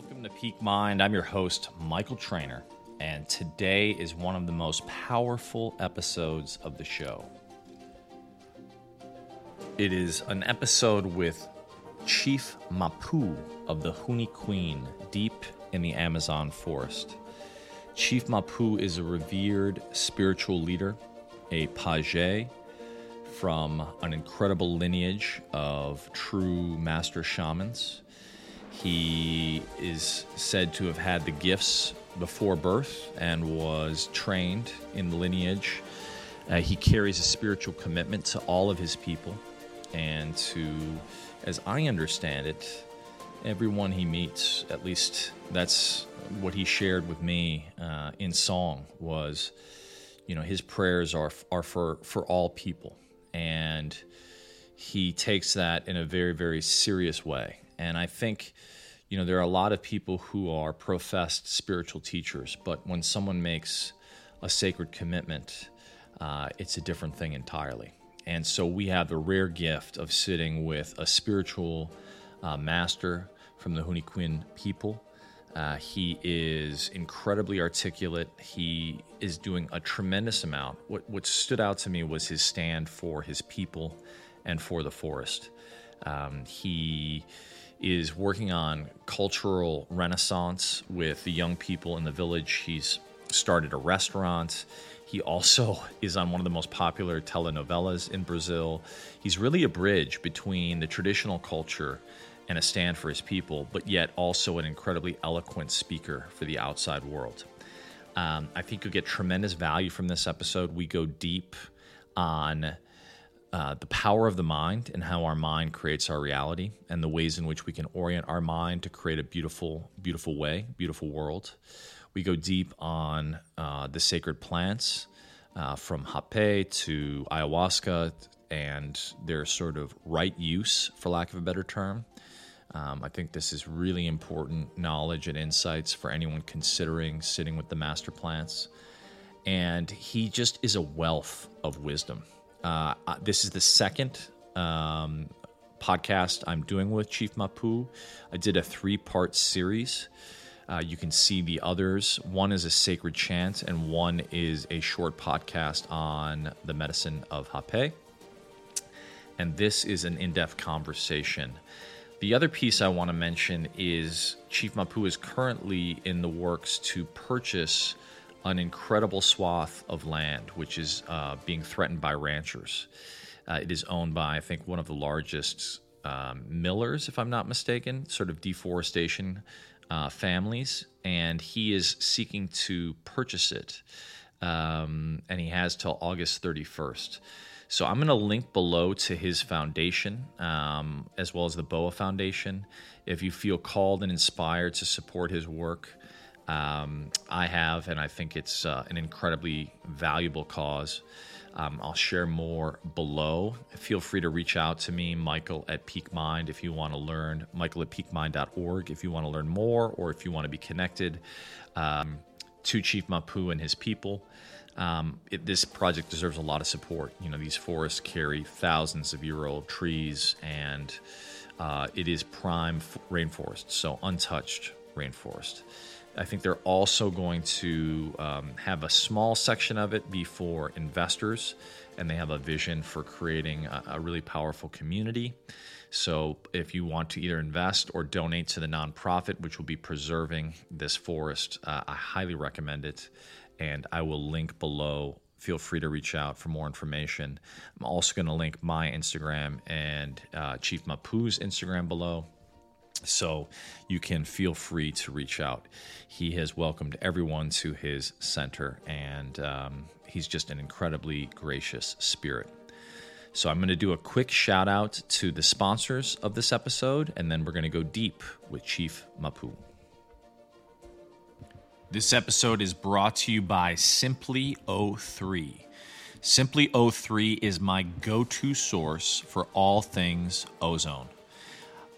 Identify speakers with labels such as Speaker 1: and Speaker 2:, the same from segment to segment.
Speaker 1: Welcome to Peak Mind. I'm your host, Michael Trainer, and today is one of the most powerful episodes of the show. It is an episode with Chief Mapu of the Huni Queen deep in the Amazon forest. Chief Mapu is a revered spiritual leader, a page from an incredible lineage of true master shamans. He is said to have had the gifts before birth and was trained in the lineage. Uh, he carries a spiritual commitment to all of his people and to, as I understand it, everyone he meets. At least that's what he shared with me uh, in song. Was, you know, his prayers are are for for all people, and he takes that in a very very serious way. And I think, you know, there are a lot of people who are professed spiritual teachers, but when someone makes a sacred commitment, uh, it's a different thing entirely. And so we have the rare gift of sitting with a spiritual uh, master from the Huniquin people. Uh, he is incredibly articulate. He is doing a tremendous amount. What, what stood out to me was his stand for his people and for the forest. Um, he is working on cultural renaissance with the young people in the village. He's started a restaurant. He also is on one of the most popular telenovelas in Brazil. He's really a bridge between the traditional culture and a stand for his people, but yet also an incredibly eloquent speaker for the outside world. Um, I think you'll get tremendous value from this episode. We go deep on uh, the power of the mind and how our mind creates our reality and the ways in which we can orient our mind to create a beautiful, beautiful way, beautiful world. We go deep on uh, the sacred plants uh, from hape to ayahuasca and their sort of right use, for lack of a better term. Um, I think this is really important knowledge and insights for anyone considering sitting with the master plants. And he just is a wealth of wisdom. Uh, this is the second um, podcast I'm doing with Chief Mapu. I did a three part series. Uh, you can see the others. One is a sacred chant, and one is a short podcast on the medicine of Hape. And this is an in depth conversation. The other piece I want to mention is Chief Mapu is currently in the works to purchase an incredible swath of land, which is uh, being threatened by ranchers. Uh, it is owned by, I think, one of the largest um, millers, if I'm not mistaken, sort of deforestation uh, families, and he is seeking to purchase it. Um, and he has till August 31st. So I'm going to link below to his foundation, um, as well as the BOA Foundation. If you feel called and inspired to support his work, um, I have, and I think it's uh, an incredibly valuable cause. Um, I'll share more below. Feel free to reach out to me, Michael at Peak Mind, if you want to learn, Michael at peakmind.org, if you want to learn more or if you want to be connected um, to Chief Mapu and his people. Um, it, this project deserves a lot of support. You know, these forests carry thousands of year old trees, and uh, it is prime f- rainforest, so untouched rainforest. I think they're also going to um, have a small section of it be for investors, and they have a vision for creating a, a really powerful community. So, if you want to either invest or donate to the nonprofit, which will be preserving this forest, uh, I highly recommend it and I will link below. Feel free to reach out for more information. I'm also going to link my Instagram and uh, Chief Mapu's Instagram below. So you can feel free to reach out. He has welcomed everyone to his center, and um, he's just an incredibly gracious spirit. So I'm going to do a quick shout out to the sponsors of this episode, and then we're going to go deep with Chief Mapu. This episode is brought to you by Simply O3. Simply O3 is my go to source for all things ozone.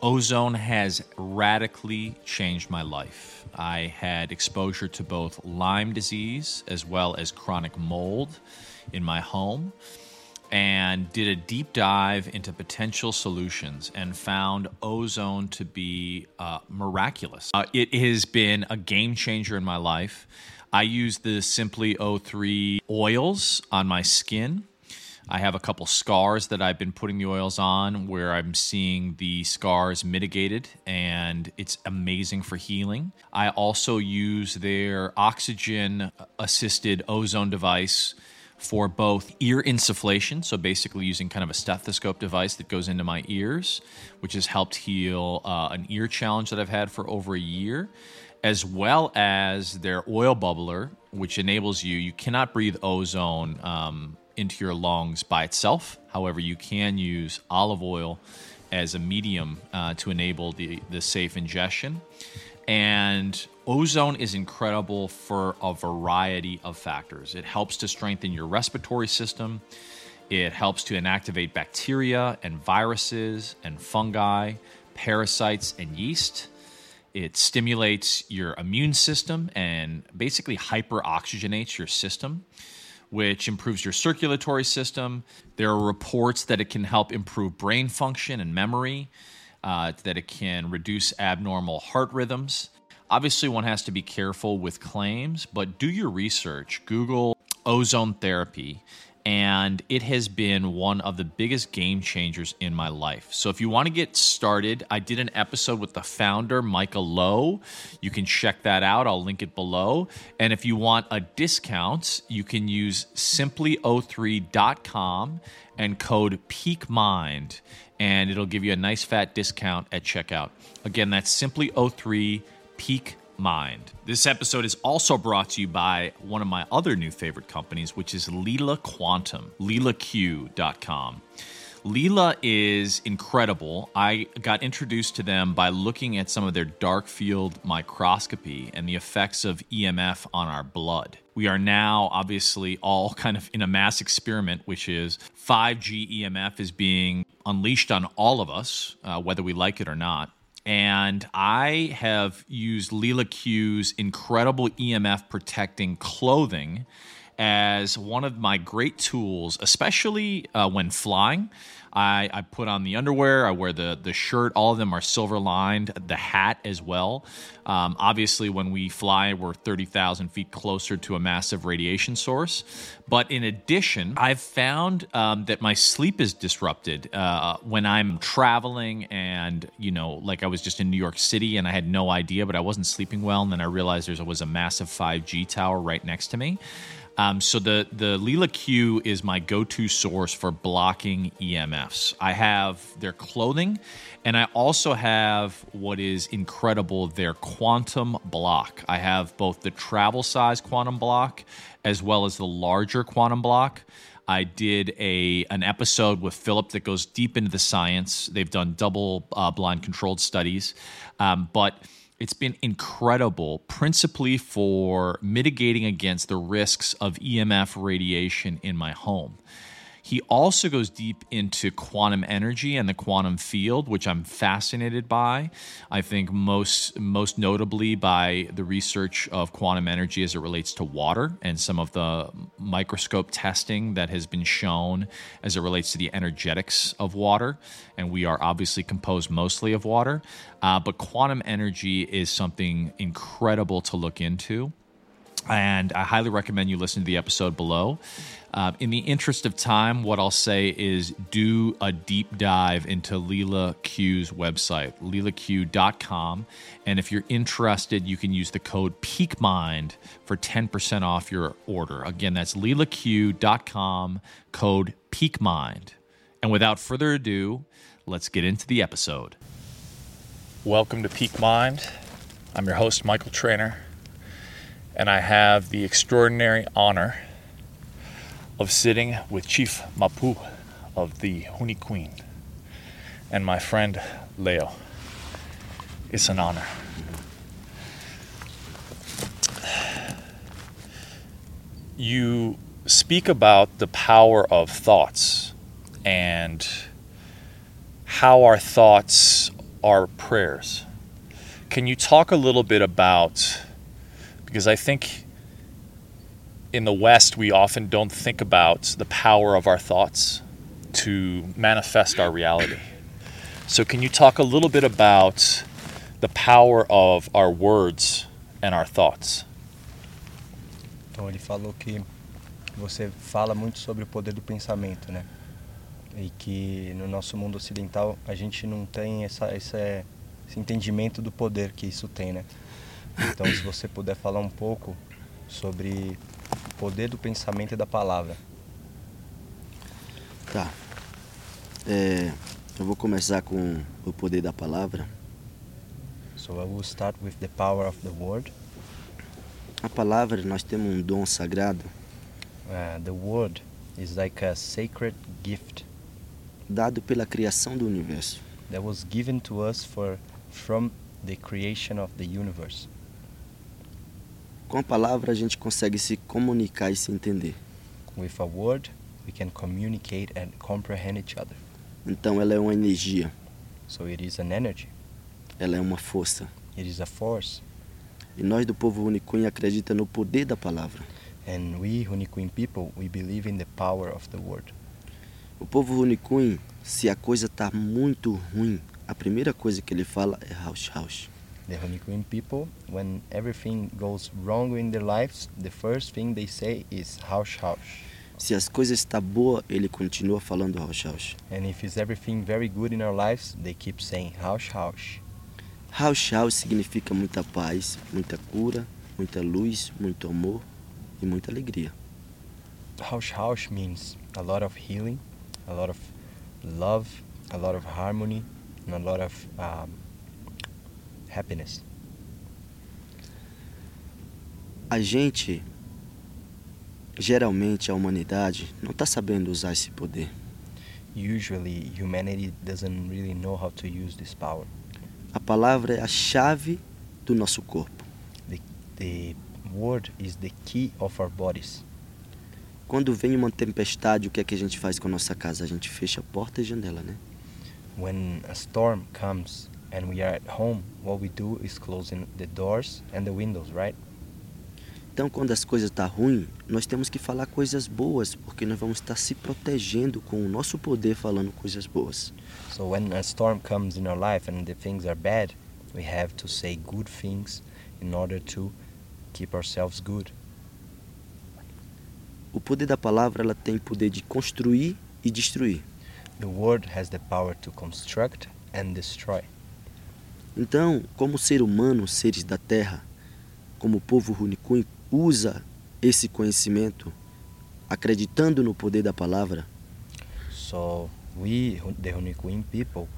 Speaker 1: Ozone has radically changed my life. I had exposure to both Lyme disease as well as chronic mold in my home. and did a deep dive into potential solutions and found ozone to be uh, miraculous. Uh, it has been a game changer in my life. I use the Simply O3 oils on my skin. I have a couple scars that I've been putting the oils on where I'm seeing the scars mitigated, and it's amazing for healing. I also use their oxygen assisted ozone device for both ear insufflation, so basically using kind of a stethoscope device that goes into my ears, which has helped heal uh, an ear challenge that I've had for over a year, as well as their oil bubbler, which enables you, you cannot breathe ozone um, into your lungs by itself. However, you can use olive oil as a medium uh, to enable the, the safe ingestion. And ozone is incredible for a variety of factors. It helps to strengthen your respiratory system, it helps to inactivate bacteria and viruses and fungi, parasites and yeast. It stimulates your immune system and basically hyperoxygenates your system, which improves your circulatory system. There are reports that it can help improve brain function and memory uh, that it can reduce abnormal heart rhythms. Obviously, one has to be careful with claims, but do your research. Google ozone therapy, and it has been one of the biggest game changers in my life. So, if you want to get started, I did an episode with the founder, Micah Lowe. You can check that out. I'll link it below. And if you want a discount, you can use simply03.com and code PeakMind and it'll give you a nice fat discount at checkout. Again, that's simply O3 Peak Mind. This episode is also brought to you by one of my other new favorite companies, which is Lila Quantum, lilaq.com. Lila is incredible. I got introduced to them by looking at some of their dark field microscopy and the effects of EMF on our blood. We are now obviously all kind of in a mass experiment, which is 5G EMF is being unleashed on all of us, uh, whether we like it or not. And I have used Lila Q's incredible EMF protecting clothing as one of my great tools, especially uh, when flying. I, I put on the underwear, I wear the, the shirt, all of them are silver lined, the hat as well. Um, obviously, when we fly, we're 30,000 feet closer to a massive radiation source. But in addition, I've found um, that my sleep is disrupted uh, when I'm traveling and, you know, like I was just in New York City and I had no idea, but I wasn't sleeping well. And then I realized there was a massive 5G tower right next to me. Um, so the the Lila Q is my go-to source for blocking EMFs. I have their clothing, and I also have what is incredible their quantum block. I have both the travel size quantum block as well as the larger quantum block. I did a an episode with Philip that goes deep into the science. They've done double uh, blind controlled studies, um, but it's been incredible, principally for mitigating against the risks of EMF radiation in my home. He also goes deep into quantum energy and the quantum field, which I'm fascinated by. I think most most notably by the research of quantum energy as it relates to water and some of the microscope testing that has been shown as it relates to the energetics of water. And we are obviously composed mostly of water, uh, but quantum energy is something incredible to look into and I highly recommend you listen to the episode below. Uh, in the interest of time, what I'll say is do a deep dive into Lila Q's website, lilaq.com. And if you're interested, you can use the code PeakMind for 10% off your order. Again, that's lilaq.com, code PeakMind. And without further ado, let's get into the episode. Welcome to Peak Mind. I'm your host, Michael Trainer, and I have the extraordinary honor of sitting with Chief Mapu of the Huni Queen and my friend Leo. It's an honor. You speak about the power of thoughts and how our thoughts are prayers. Can you talk a little bit about, because I think in the West, we often don't think about the power of our thoughts to manifest our reality. So, can you talk a little bit about the power of our words and our thoughts?
Speaker 2: Então ele falou que você fala muito sobre o poder do pensamento, né? E que no nosso mundo ocidental a gente não tem essa, esse, esse entendimento do poder que isso tem, né? Então se você puder falar um pouco sobre o poder do pensamento e da palavra.
Speaker 3: Tá. É, eu vou começar com o poder da palavra.
Speaker 2: So I will start with the power of the word.
Speaker 3: A palavra, nós temos um dom sagrado
Speaker 2: Uh, the word is like a sacred gift
Speaker 3: dado pela criação do universo.
Speaker 2: that was given to us for from the creation of the universe.
Speaker 3: Com a palavra a gente consegue se comunicar e se entender.
Speaker 2: With a word, we can communicate and comprehend each other.
Speaker 3: Então ela é uma energia,
Speaker 2: So it is an energy.
Speaker 3: ela é uma força.
Speaker 2: It is a force.
Speaker 3: E nós do povo Unicunha acredita no poder da palavra.
Speaker 2: And we, Hunikuin people, we believe in the power of the word.
Speaker 3: O povo Unicunha, se a coisa está muito ruim, a primeira coisa que ele fala é house house.
Speaker 2: The Hunikuin people, when everything goes wrong in their lives, the first thing they say is haush haush.
Speaker 3: Se as coisas estão boas, ele continua falando house house.
Speaker 2: And if it's everything very good in our lives, they keep saying haush haush.
Speaker 3: House house significa muita paz, muita cura, muita luz, muito amor e muita alegria.
Speaker 2: Haush haush means a lot of healing, a lot of love, a lot of harmony, and a lot of um, happiness.
Speaker 3: A gente, geralmente a humanidade, não está sabendo usar esse poder.
Speaker 2: Usually, humanity doesn't really know how to use this power.
Speaker 3: A palavra é a chave do nosso corpo.
Speaker 2: The word is the key of our bodies.
Speaker 3: Quando vem uma tempestade, o que é que a gente faz com a nossa casa? A gente fecha a porta e janela, né?
Speaker 2: When a storm comes and we are at home, what we do is closing the doors and the windows, right?
Speaker 3: Então, quando as coisas estão tá ruins, nós temos que falar coisas boas, porque nós vamos estar se protegendo com o nosso poder falando coisas boas.
Speaker 2: So when a storm comes in our life and the things are bad, we have to say good things in order to keep ourselves good.
Speaker 3: O poder da palavra ela tem poder de construir e destruir.
Speaker 2: The word has the power to construct and destroy.
Speaker 3: Então, como ser humano, seres da terra, como o povo Runicum usa esse conhecimento acreditando no poder da palavra,
Speaker 2: So we, the Hunikuin people,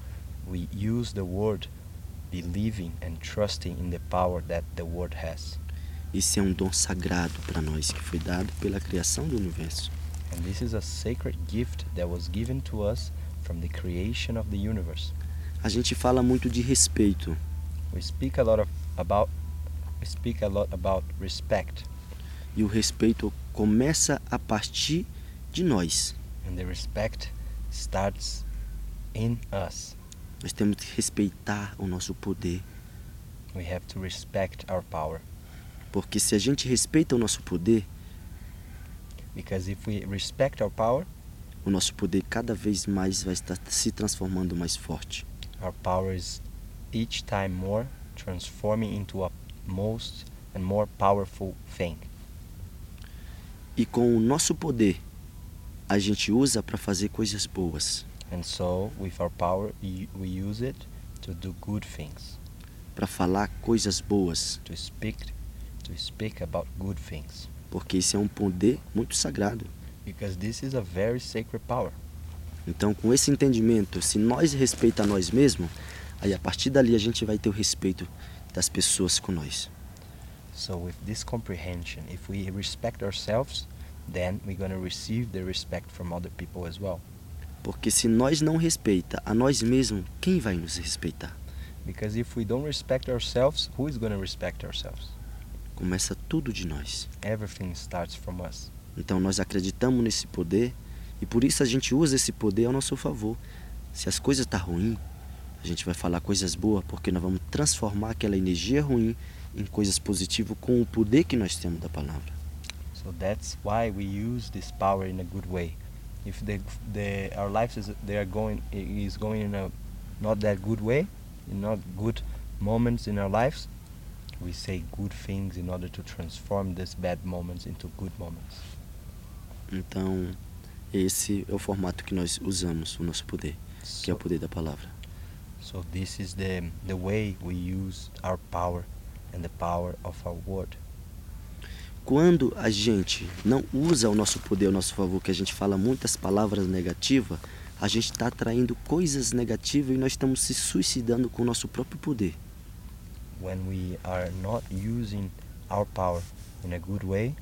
Speaker 2: we use the word believing and trusting in the power that the word has.
Speaker 3: isso é um dom sagrado para nós que foi dado pela criação do universo.
Speaker 2: And this is a sacred gift that was given to us from the creation of the universe.
Speaker 3: A gente fala muito de respeito,
Speaker 2: We speak a lot of about we speak a lot about respect,
Speaker 3: e o respeito começa a partir de nós.
Speaker 2: and the respect starts in us.
Speaker 3: Nós temos que respeitar o nosso poder,
Speaker 2: We have to respect our power
Speaker 3: porque se a gente respeita o nosso poder,
Speaker 2: because if we respect our power,
Speaker 3: o nosso poder cada vez mais vai estar se transformando mais forte.
Speaker 2: Our power is each time more transforming into a most and more powerful thing.
Speaker 3: E com o nosso poder, a gente usa para fazer coisas boas,
Speaker 2: And so, with our power, we use it to do good things,
Speaker 3: para falar coisas boas,
Speaker 2: to speak, to speak about good things,
Speaker 3: porque isso é um poder muito sagrado.
Speaker 2: because this is a very sacred power.
Speaker 3: Então, com esse entendimento, se nós respeitar nós mesmos, aí a partir dali a gente vai ter o respeito das pessoas com nós.
Speaker 2: So, with this comprehension, if we respect ourselves, then we're going to receive the respect from other people as well.
Speaker 3: Porque se nós não respeita a nós mesmos, quem vai nos respeitar?
Speaker 2: Because if we don't respect ourselves, who is going to respect ourselves?
Speaker 3: Começa tudo de nós.
Speaker 2: Everything starts from us.
Speaker 3: Então nós acreditamos nesse poder e por isso a gente usa esse poder ao nosso favor. Se as coisas estão tá ruins, a gente vai falar coisas boas porque nós vamos transformar aquela energia ruim em coisas positivas com o poder que nós temos da palavra.
Speaker 2: So that's why we use this power in a good way. If the, the our lives is they are going is going in a not that good way, in not good moments in our lives, we say good things in order to transform these bad moments into good moments.
Speaker 3: Então, esse é o formato que nós usamos, o nosso poder, que é o
Speaker 2: So,
Speaker 3: poder da palavra.
Speaker 2: so this is the the way we use our power and the power of our word.
Speaker 3: Quando a gente não usa o nosso poder ao nosso favor, que a gente fala muitas palavras negativas, a gente está atraindo coisas negativas e nós estamos se suicidando com o nosso próprio poder.
Speaker 2: When we are not using our power in a good way,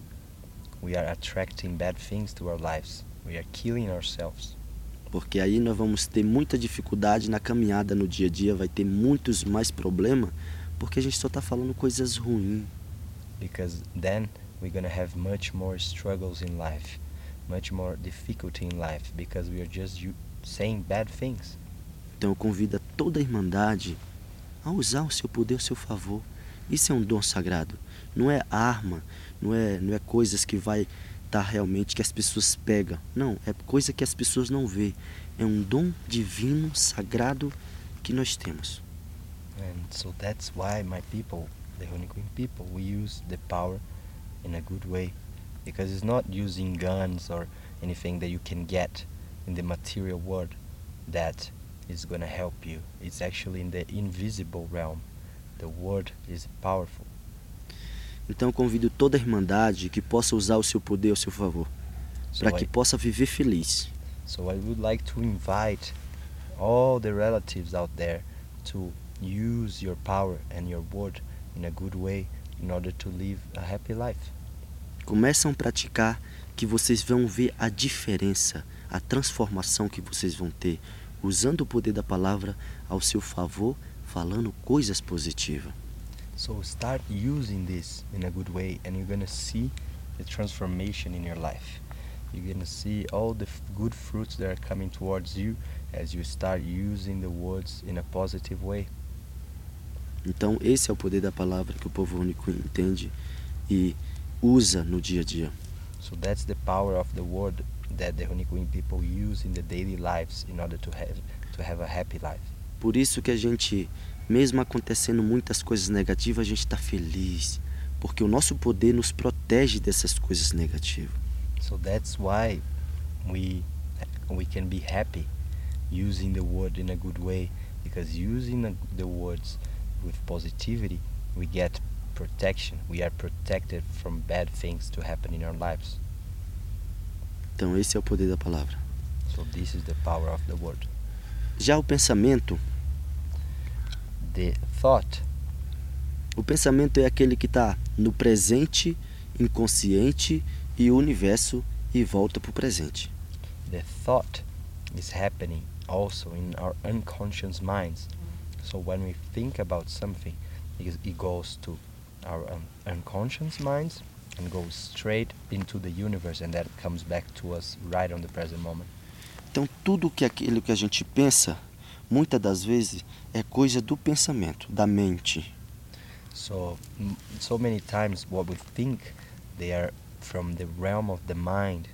Speaker 2: we are attracting bad things to our lives. We are killing ourselves.
Speaker 3: Porque aí nós vamos ter muita dificuldade na caminhada no dia a dia, vai ter muitos mais problemas, porque a gente só está falando coisas ruins.
Speaker 2: because then we're to have much more struggles in life, much more difficulty in life because we are just saying bad things.
Speaker 3: Então eu convido a toda a irmandade a usar o seu poder ao seu favor. Isso é um dom sagrado. Não é arma, não é, não é coisas que vai estar realmente que as pessoas pegam. Não, é coisa que as pessoas não vê. É um dom divino, sagrado que nós temos.
Speaker 2: And so that's why my people, the Honeyqueen people, we use the power in a good way because it's not using guns or anything that you can get in the material world that is going to help you. It's actually in the invisible realm. The word is powerful.
Speaker 3: Então eu convido toda a irmandade que possa usar o seu poder ao seu favor,
Speaker 2: So
Speaker 3: para que possa viver feliz.
Speaker 2: So I would like to invite all the relatives out there to use your power and your word in a good way in order to live a happy life.
Speaker 3: Começam a praticar que vocês vão ver a diferença, a transformação que vocês vão ter, usando o poder da palavra ao seu favor, falando coisas positivas.
Speaker 2: So start using this in a good way and you're to see the transformation in your life. You're to see all the good fruits that are coming towards you as you start using the words in a positive way.
Speaker 3: Então, esse é o poder da palavra que o povo único entende e usa no dia a dia.
Speaker 2: So that's the power of the word that the Honeyqueen people use in the daily lives in order to have to have a happy life.
Speaker 3: Por isso que a gente, mesmo acontecendo muitas coisas negativas, a gente está feliz, porque o nosso poder nos protege dessas coisas negativas.
Speaker 2: So that's why we we can be happy using the word in a good way because using the, the words with positivity we get protection. We are protected from bad things to happen in our lives.
Speaker 3: Então, esse é o poder da palavra.
Speaker 2: So this is the power of the word.
Speaker 3: Já o pensamento,
Speaker 2: The thought
Speaker 3: o pensamento é aquele que está no presente, inconsciente e o universo e volta para o presente.
Speaker 2: the thought is happening also in our unconscious minds. So when we think about something, it, goes to our un- unconscious minds and goes straight into the universe, and that comes back to us right on the present moment.
Speaker 3: Então, tudo que aquilo que a gente pensa, muitas das vezes, é coisa do pensamento, da mente.
Speaker 2: So so many times what we think they are from the realm of the mind.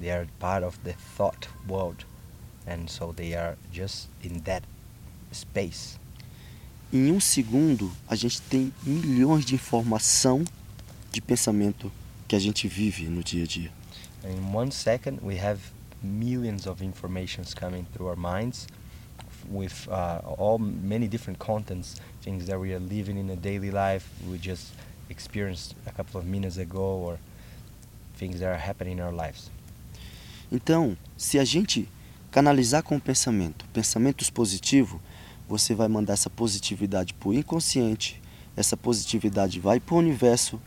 Speaker 2: They are part of the thought world, and so they are just in that space.
Speaker 3: Em um segundo, a gente tem milhões de informação de pensamento que a gente vive no dia a dia.
Speaker 2: In one second, we have millions of informations coming through our minds with uh, all many different contents, things that we are living in a daily life, we just experienced a couple of minutes ago, or things that are happening in our lives.
Speaker 3: Então, se a gente canalizar com o pensamento, pensamentos positivos, você vai mandar essa positividade para o inconsciente, essa positividade vai para o universo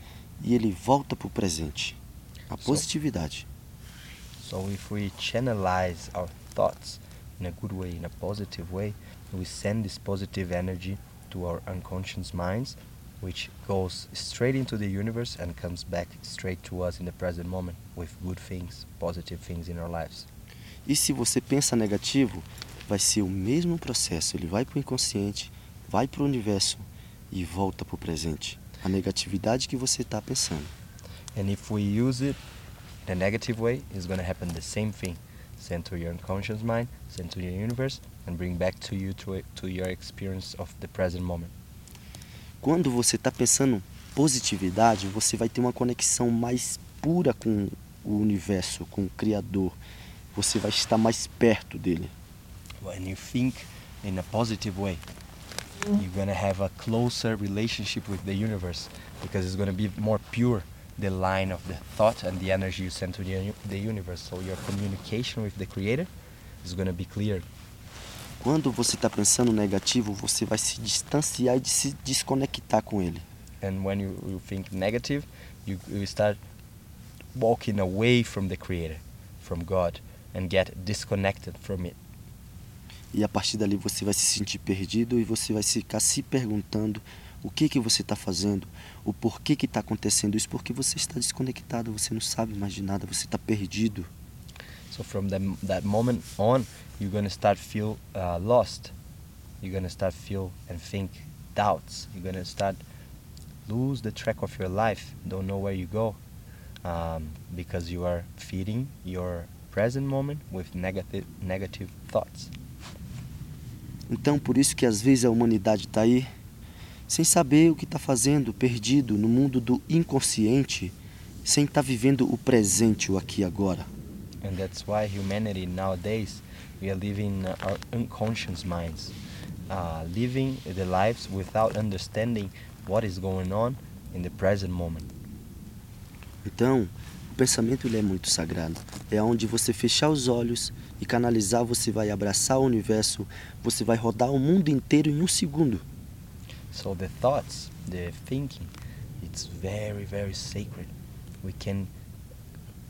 Speaker 3: e ele volta para o presente. A
Speaker 2: So-
Speaker 3: positividade.
Speaker 2: So if we channelize our thoughts in a good way, in a positive way, we send this positive energy to our unconscious minds, which goes straight into the universe and comes back straight to us in the present moment with good things, positive things in our lives.
Speaker 3: E se você pensa negativo, vai ser o mesmo processo. Ele vai para o inconsciente, vai para o universo e volta para o presente. A negatividade que você está pensando.
Speaker 2: And if we use it in a negative way, it's going to happen the same thing. Send to your unconscious mind, send to your universe, and bring back to you to, to your experience of the present moment.
Speaker 3: Quando você está pensando positividade, você vai ter uma conexão mais pura com o universo, com o Criador. Você vai estar mais perto dele.
Speaker 2: When you think in a positive way, you're to have a closer relationship with the universe because it's to be more pure the line of the thought and the energy you send to the, the universe. So your communication with the creator is going to be clear.
Speaker 3: Quando você está pensando negativo, você vai se distanciar e de se desconectar com ele.
Speaker 2: And when you, you think negative, you, you start walking away from the creator, from God, and get disconnected from it.
Speaker 3: E a partir dali você vai se sentir perdido e você vai ficar se perguntando o que que você está fazendo, o porquê que está acontecendo isso, porque você está desconectado, você não sabe mais de nada, você está perdido.
Speaker 2: So from that, that moment on, you're gonna start feel uh, lost. You're gonna start feel and think doubts. You're gonna start lose the track of your life. Don't know where you go, um, because you are feeding your present moment with negative negative thoughts.
Speaker 3: Então por isso que às vezes a humanidade está aí sem saber o que está fazendo, perdido no mundo do inconsciente, sem estar vivendo o presente, o aqui e agora.
Speaker 2: And that's why humanity nowadays we are living our unconscious minds, uh, living the lives without understanding what is going on in the present moment.
Speaker 3: Então, o pensamento ele é muito sagrado. É onde você fechar os olhos e canalizar, você vai abraçar o universo, você vai rodar o mundo inteiro em um segundo.
Speaker 2: So the thoughts, the thinking, it's very, very sacred. We can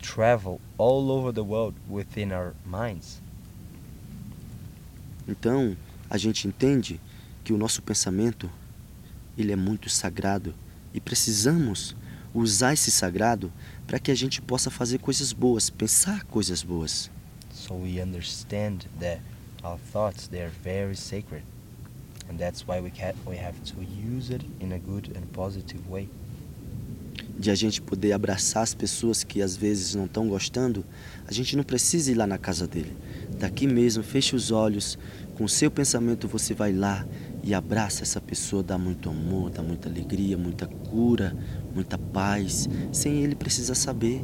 Speaker 2: travel all over the world within our minds.
Speaker 3: Então, a gente entende que o nosso pensamento ele é muito sagrado e precisamos usar esse sagrado para que a gente possa fazer coisas boas, pensar coisas boas.
Speaker 2: So we understand that our thoughts they are very sacred,
Speaker 3: de a gente poder abraçar as pessoas que às vezes não estão gostando, a gente não precisa ir lá na casa dele. Daqui mesmo, feche os olhos, com o seu pensamento você vai lá e abraça essa pessoa, dá muito amor, dá muita alegria, muita cura, muita paz, sem ele precisar saber.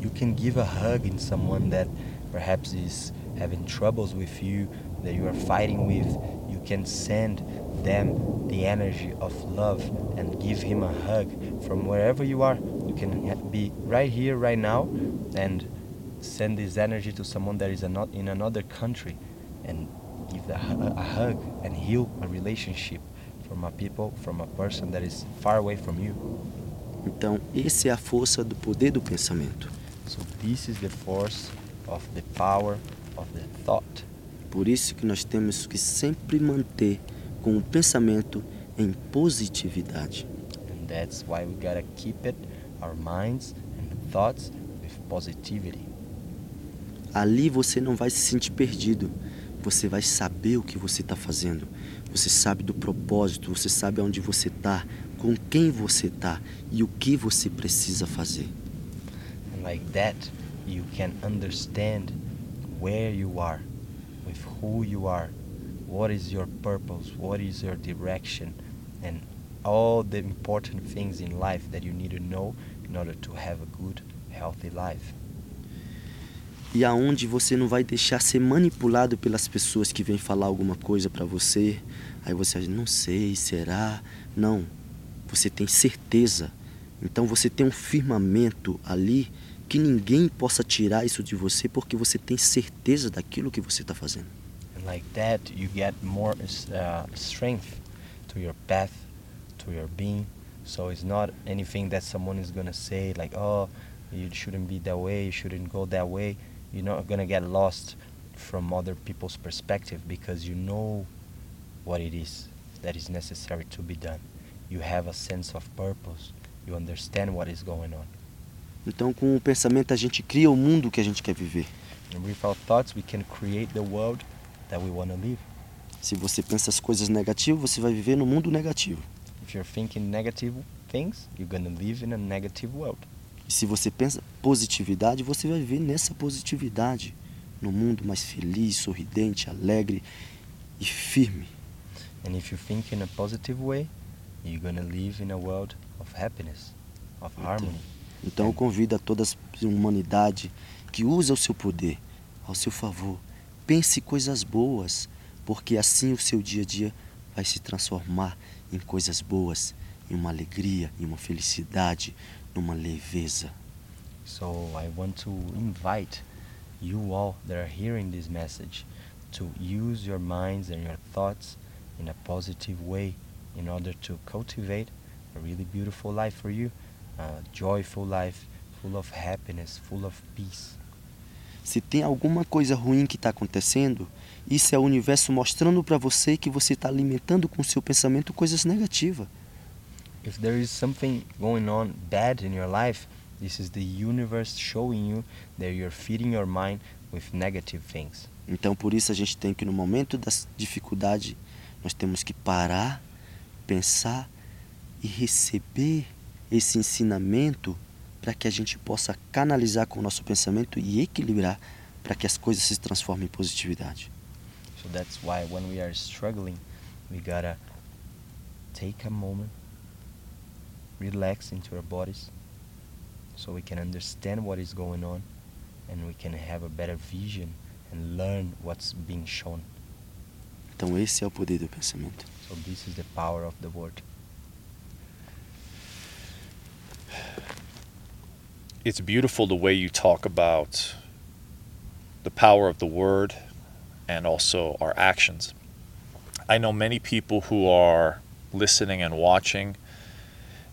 Speaker 2: You can give a hug in someone that perhaps is having troubles with you, that you are fighting with. You can send them the energy of love and give him a hug from wherever you are. You can be right here, right now, and send this energy to someone that is in another country and give the, hu- a hug and heal a relationship from a people, from a person that is far away from you.
Speaker 3: Então, essa é a força do poder do pensamento.
Speaker 2: So this is the force of the power of the thought.
Speaker 3: Por isso que nós temos que sempre manter com o pensamento em positividade.
Speaker 2: And that's why we gotta keep it, our minds and thoughts with positivity.
Speaker 3: Ali você não vai se sentir perdido. Você vai saber o que você está fazendo. Você sabe do propósito, você sabe aonde você está, com quem você está e o que você precisa fazer.
Speaker 2: And like that, you can understand where you are, who you are, what is your purpose, what is your direction, and all the important things in life that you need to know in order to have a good, healthy life.
Speaker 3: E aonde você não vai deixar ser manipulado pelas pessoas que vêm falar alguma coisa para você. Aí você diz, não sei, será? Não. Você tem certeza. Então você tem um firmamento ali que ninguém possa tirar isso de você porque você tem certeza daquilo que você está fazendo.
Speaker 2: Like that, you get more uh, strength to your path, to your being. So it's not anything that someone is gonna say like, "Oh, you shouldn't be that way. You shouldn't go that way." You're not gonna get lost from other people's perspective because you know what it is that is necessary to be done. You have a sense of purpose. You understand what is going on.
Speaker 3: Então, com o pensamento, a gente cria o mundo que a gente quer viver.
Speaker 2: And with our thoughts, we can create the world that we want to live.
Speaker 3: Se você pensa as coisas negativas, você vai viver no mundo negativo.
Speaker 2: If you're thinking negative, things, you're live in a negative world.
Speaker 3: E se você pensa positividade, você vai viver nessa positividade, no mundo mais feliz, sorridente, alegre e firme.
Speaker 2: And if you think in a positive way, you're gonna live in a world of happiness, of harmony.
Speaker 3: Então eu convido a toda a humanidade que usa o seu poder ao seu favor. Pense coisas boas, porque assim o seu dia a dia vai se transformar em coisas boas, em uma alegria, em uma felicidade, numa leveza.
Speaker 2: So I want to invite you all that are hearing this message to use your minds and your thoughts in a positive way in order to cultivate a really beautiful life for you, a joyful life full of happiness, full of peace.
Speaker 3: Se tem alguma coisa ruim que está acontecendo, isso é o universo mostrando para você que você está alimentando com seu pensamento coisas negativas.
Speaker 2: If there is something going on bad in your life, this is the universe showing you that you're feeding your mind with negative things.
Speaker 3: Então, por isso a gente tem que no momento da dificuldade, nós temos que parar, pensar e receber esse ensinamento para que a gente possa canalizar com o nosso pensamento e equilibrar para que as coisas se transformem em positividade.
Speaker 2: So that's why when we are struggling, we gotta take a moment, relax into our bodies, so we can understand what is going on and we can have a better vision and learn what's being shown.
Speaker 3: Então esse é o poder do pensamento.
Speaker 2: So this is the power of the word.
Speaker 1: It's beautiful the way you talk about the power of the word and also our actions. I know many people who are listening and watching,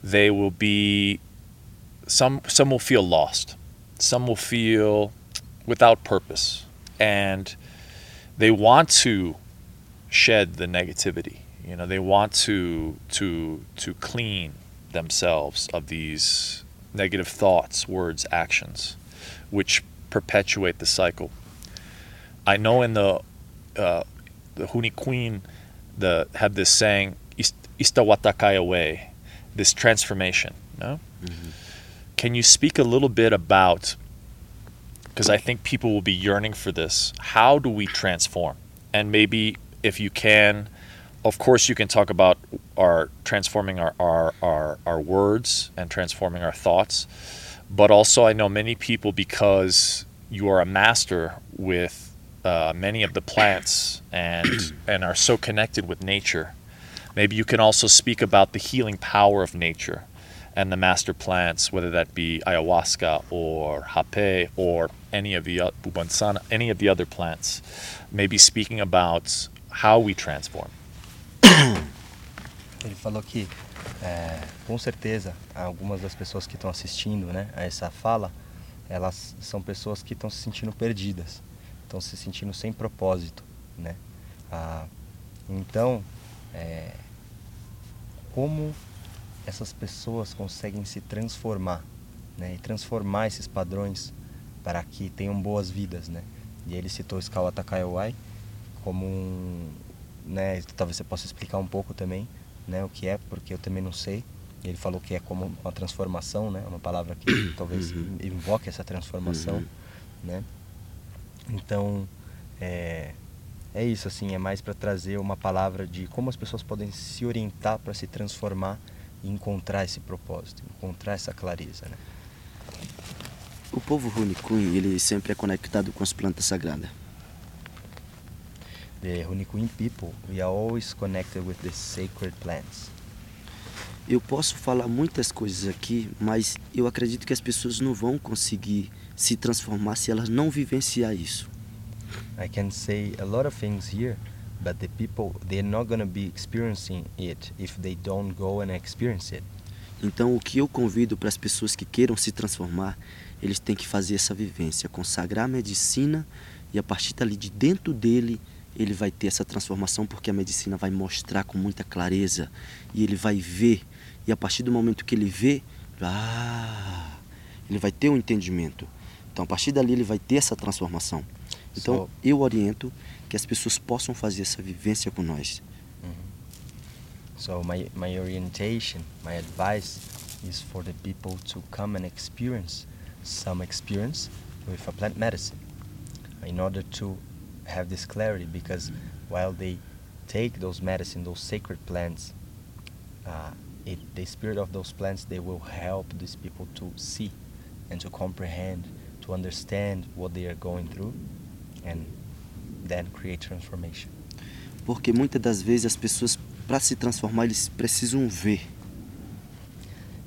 Speaker 1: they will be some some will feel lost. Some will feel without purpose and they want to shed the negativity. You know, they want to to to clean themselves of these negative thoughts, words, actions, which perpetuate the cycle. I know in the uh, the Huni Queen, the have this saying "Istawatakai away," this transformation. No,
Speaker 3: Mm-hmm.
Speaker 1: can you speak a little bit about? Because I think people will be yearning for this. How do we transform? And maybe if you can, of course, you can talk about our transforming our, our, our, our words and transforming our thoughts. But also, I know many people because you are a master with uh, many of the plants and and are so connected with nature. Maybe you can also speak about the healing power of nature and the master plants, whether that be ayahuasca or hape or any of the uh, bubansana, any of the other plants. Maybe speaking about how we transform.
Speaker 2: Ele falou que, é, com certeza, algumas das pessoas que estão assistindo né, a essa fala, elas são pessoas que estão se sentindo perdidas, estão se sentindo sem propósito, né? Ah, então, é, como essas pessoas conseguem se transformar, né? E transformar esses padrões para que tenham boas vidas, né? E ele citou Skala Takayawai como um, né? Talvez você possa explicar um pouco também, né? O que é, porque eu também não sei. Ele falou que é como uma transformação, né? Uma palavra que talvez
Speaker 3: Uhum.
Speaker 2: invoque essa transformação,
Speaker 3: Uhum.
Speaker 2: né? Então, é, é isso, assim, é mais para trazer uma palavra de como as pessoas podem se orientar para se transformar e encontrar esse propósito, encontrar essa clareza, né?
Speaker 3: O povo Runicun, ele sempre é conectado com as plantas sagradas.
Speaker 2: The Hunikuin people, we are always connected with the sacred plants.
Speaker 3: Eu posso falar muitas coisas aqui, mas eu acredito que as pessoas não vão conseguir se transformar se elas não vivenciar isso.
Speaker 2: I can say a lot of things here, but the people, they're not going to be experiencing it if they don't go and experience it.
Speaker 3: Então, o que eu convido para as pessoas que queiram se transformar, eles têm que fazer essa vivência, consagrar a medicina e a partir dali de dentro dele ele vai ter essa transformação porque a medicina vai mostrar com muita clareza e ele vai ver e a partir do momento que ele vê, ah, ele vai ter um entendimento. Então, a partir dali ele vai ter essa transformação. Então,
Speaker 2: So-
Speaker 3: eu oriento que as pessoas possam fazer essa vivência com nós.
Speaker 2: So my, my orientation, my advice is for the people to come and experience some experience with a plant medicine in order to have this clarity because while they take those medicine, those sacred plants, uh, it, the spirit of those plants, they will help these people to see and to comprehend, to understand what they are going through and then create transformation.
Speaker 3: Porque muitas das vezes as pessoas, para se transformar, eles precisam ver.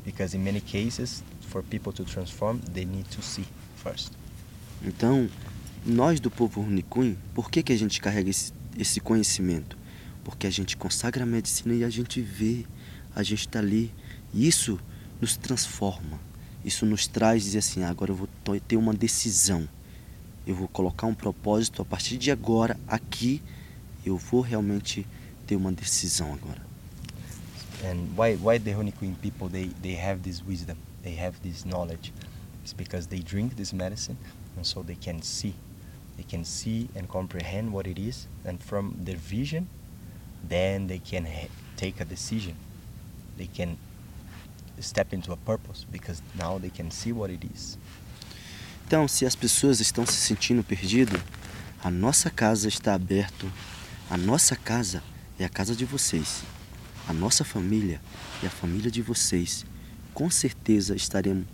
Speaker 2: Because in many cases, for people to transform, they need to see first.
Speaker 3: Então, nós do povo Runicuim, por que, que a gente carrega esse, esse conhecimento? Porque a gente consagra a medicina e a gente vê, a gente está ali. E isso nos transforma. Isso nos traz dizer assim, ah, agora eu vou ter uma decisão. Eu vou colocar um propósito a partir de agora, aqui, eu vou realmente ter uma decisão agora.
Speaker 2: And why why the Honeyqueen people they, they have this wisdom, they have this knowledge. It's because they drink this medicine and so they can see. They can see and comprehend what it is and from their vision then they can take a decision. They can step into a purpose because now they can see what it is.
Speaker 3: Então, se as pessoas estão se sentindo perdidas, a nossa casa está aberta. A nossa casa é a casa de vocês. A nossa família é a família de vocês. Com certeza estaremos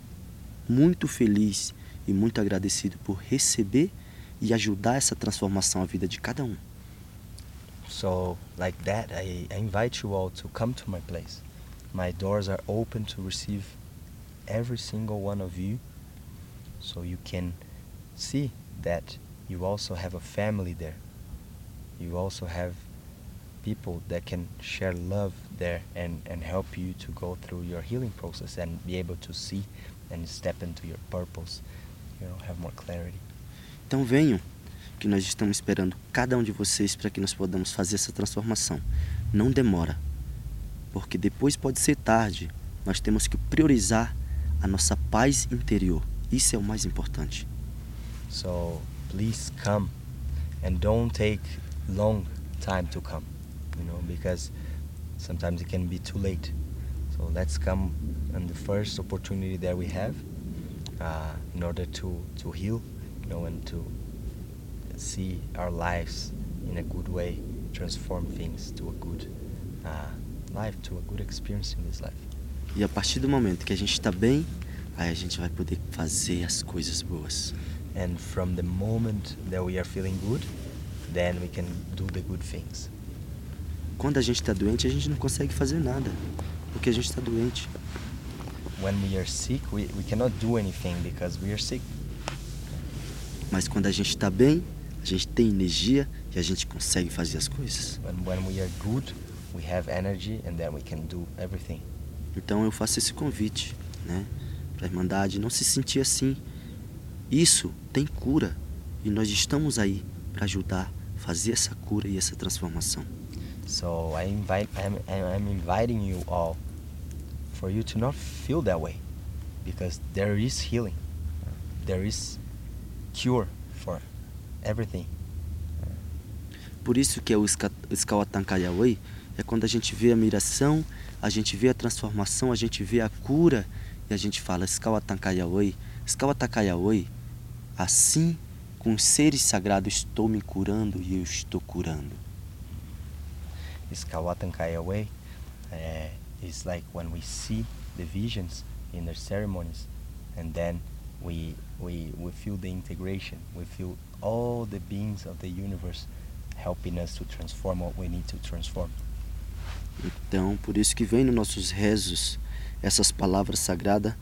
Speaker 3: muito felizes e muito agradecidos por receber e ajudar essa transformação à vida de cada um.
Speaker 2: So, like that, I, I invite you all to come to my place. My doors are open to receive every single one of you. So you can see that you also have a family there. You also have people that can share love there and, and help you to go through your healing process and be able to see and step into your purpose, you know, have more clarity.
Speaker 3: Então venham, que nós estamos esperando cada um de vocês para que nós podamos fazer essa transformação. Não demora, porque depois pode ser tarde. Nós temos que priorizar a nossa paz interior. Isso é o mais importante.
Speaker 2: So please come and don't take long time to come, you know, because sometimes it can be too late. So let's come on the first opportunity that we have uh, in order to, to heal, you know, and to see our lives in a good way, transform things to a good uh, life, to a good experience in this life.
Speaker 3: E a partir do momento que a gente está bem, aí a gente vai poder fazer as coisas boas.
Speaker 2: And from the moment that we are feeling good, then we can do the good things.
Speaker 3: Quando a gente está doente, a gente não consegue fazer nada, porque a gente está doente.
Speaker 2: When we are sick, we, we cannot do anything because we are sick.
Speaker 3: Mas quando a gente está bem, a gente tem energia e a gente consegue fazer as coisas.
Speaker 2: When, when we are good, we have energy and then we can do everything.
Speaker 3: Então eu faço esse convite, né, para a Irmandade não se sentir assim. Isso tem cura e nós estamos aí para ajudar a fazer essa cura e essa transformação.
Speaker 2: So I invite, I'm, I'm inviting you all for you to not feel that way because there is healing. There is cure for everything.
Speaker 3: Por isso que é o Ska- Skawatankayaway é quando a gente vê a miração, a gente vê a transformação, a gente vê a cura e a gente fala Skawatankayaway, Skawatankayaway, assim com os seres sagrados estou me curando e eu estou curando.
Speaker 2: This Kawatankaya way uh, is like when we see the visions in their ceremonies and then we, we, we feel the integration, we feel all the beings of the universe helping us to transform what we need to transform.
Speaker 3: Então, por isso que vem nos nossos rezos essas palavras sagradas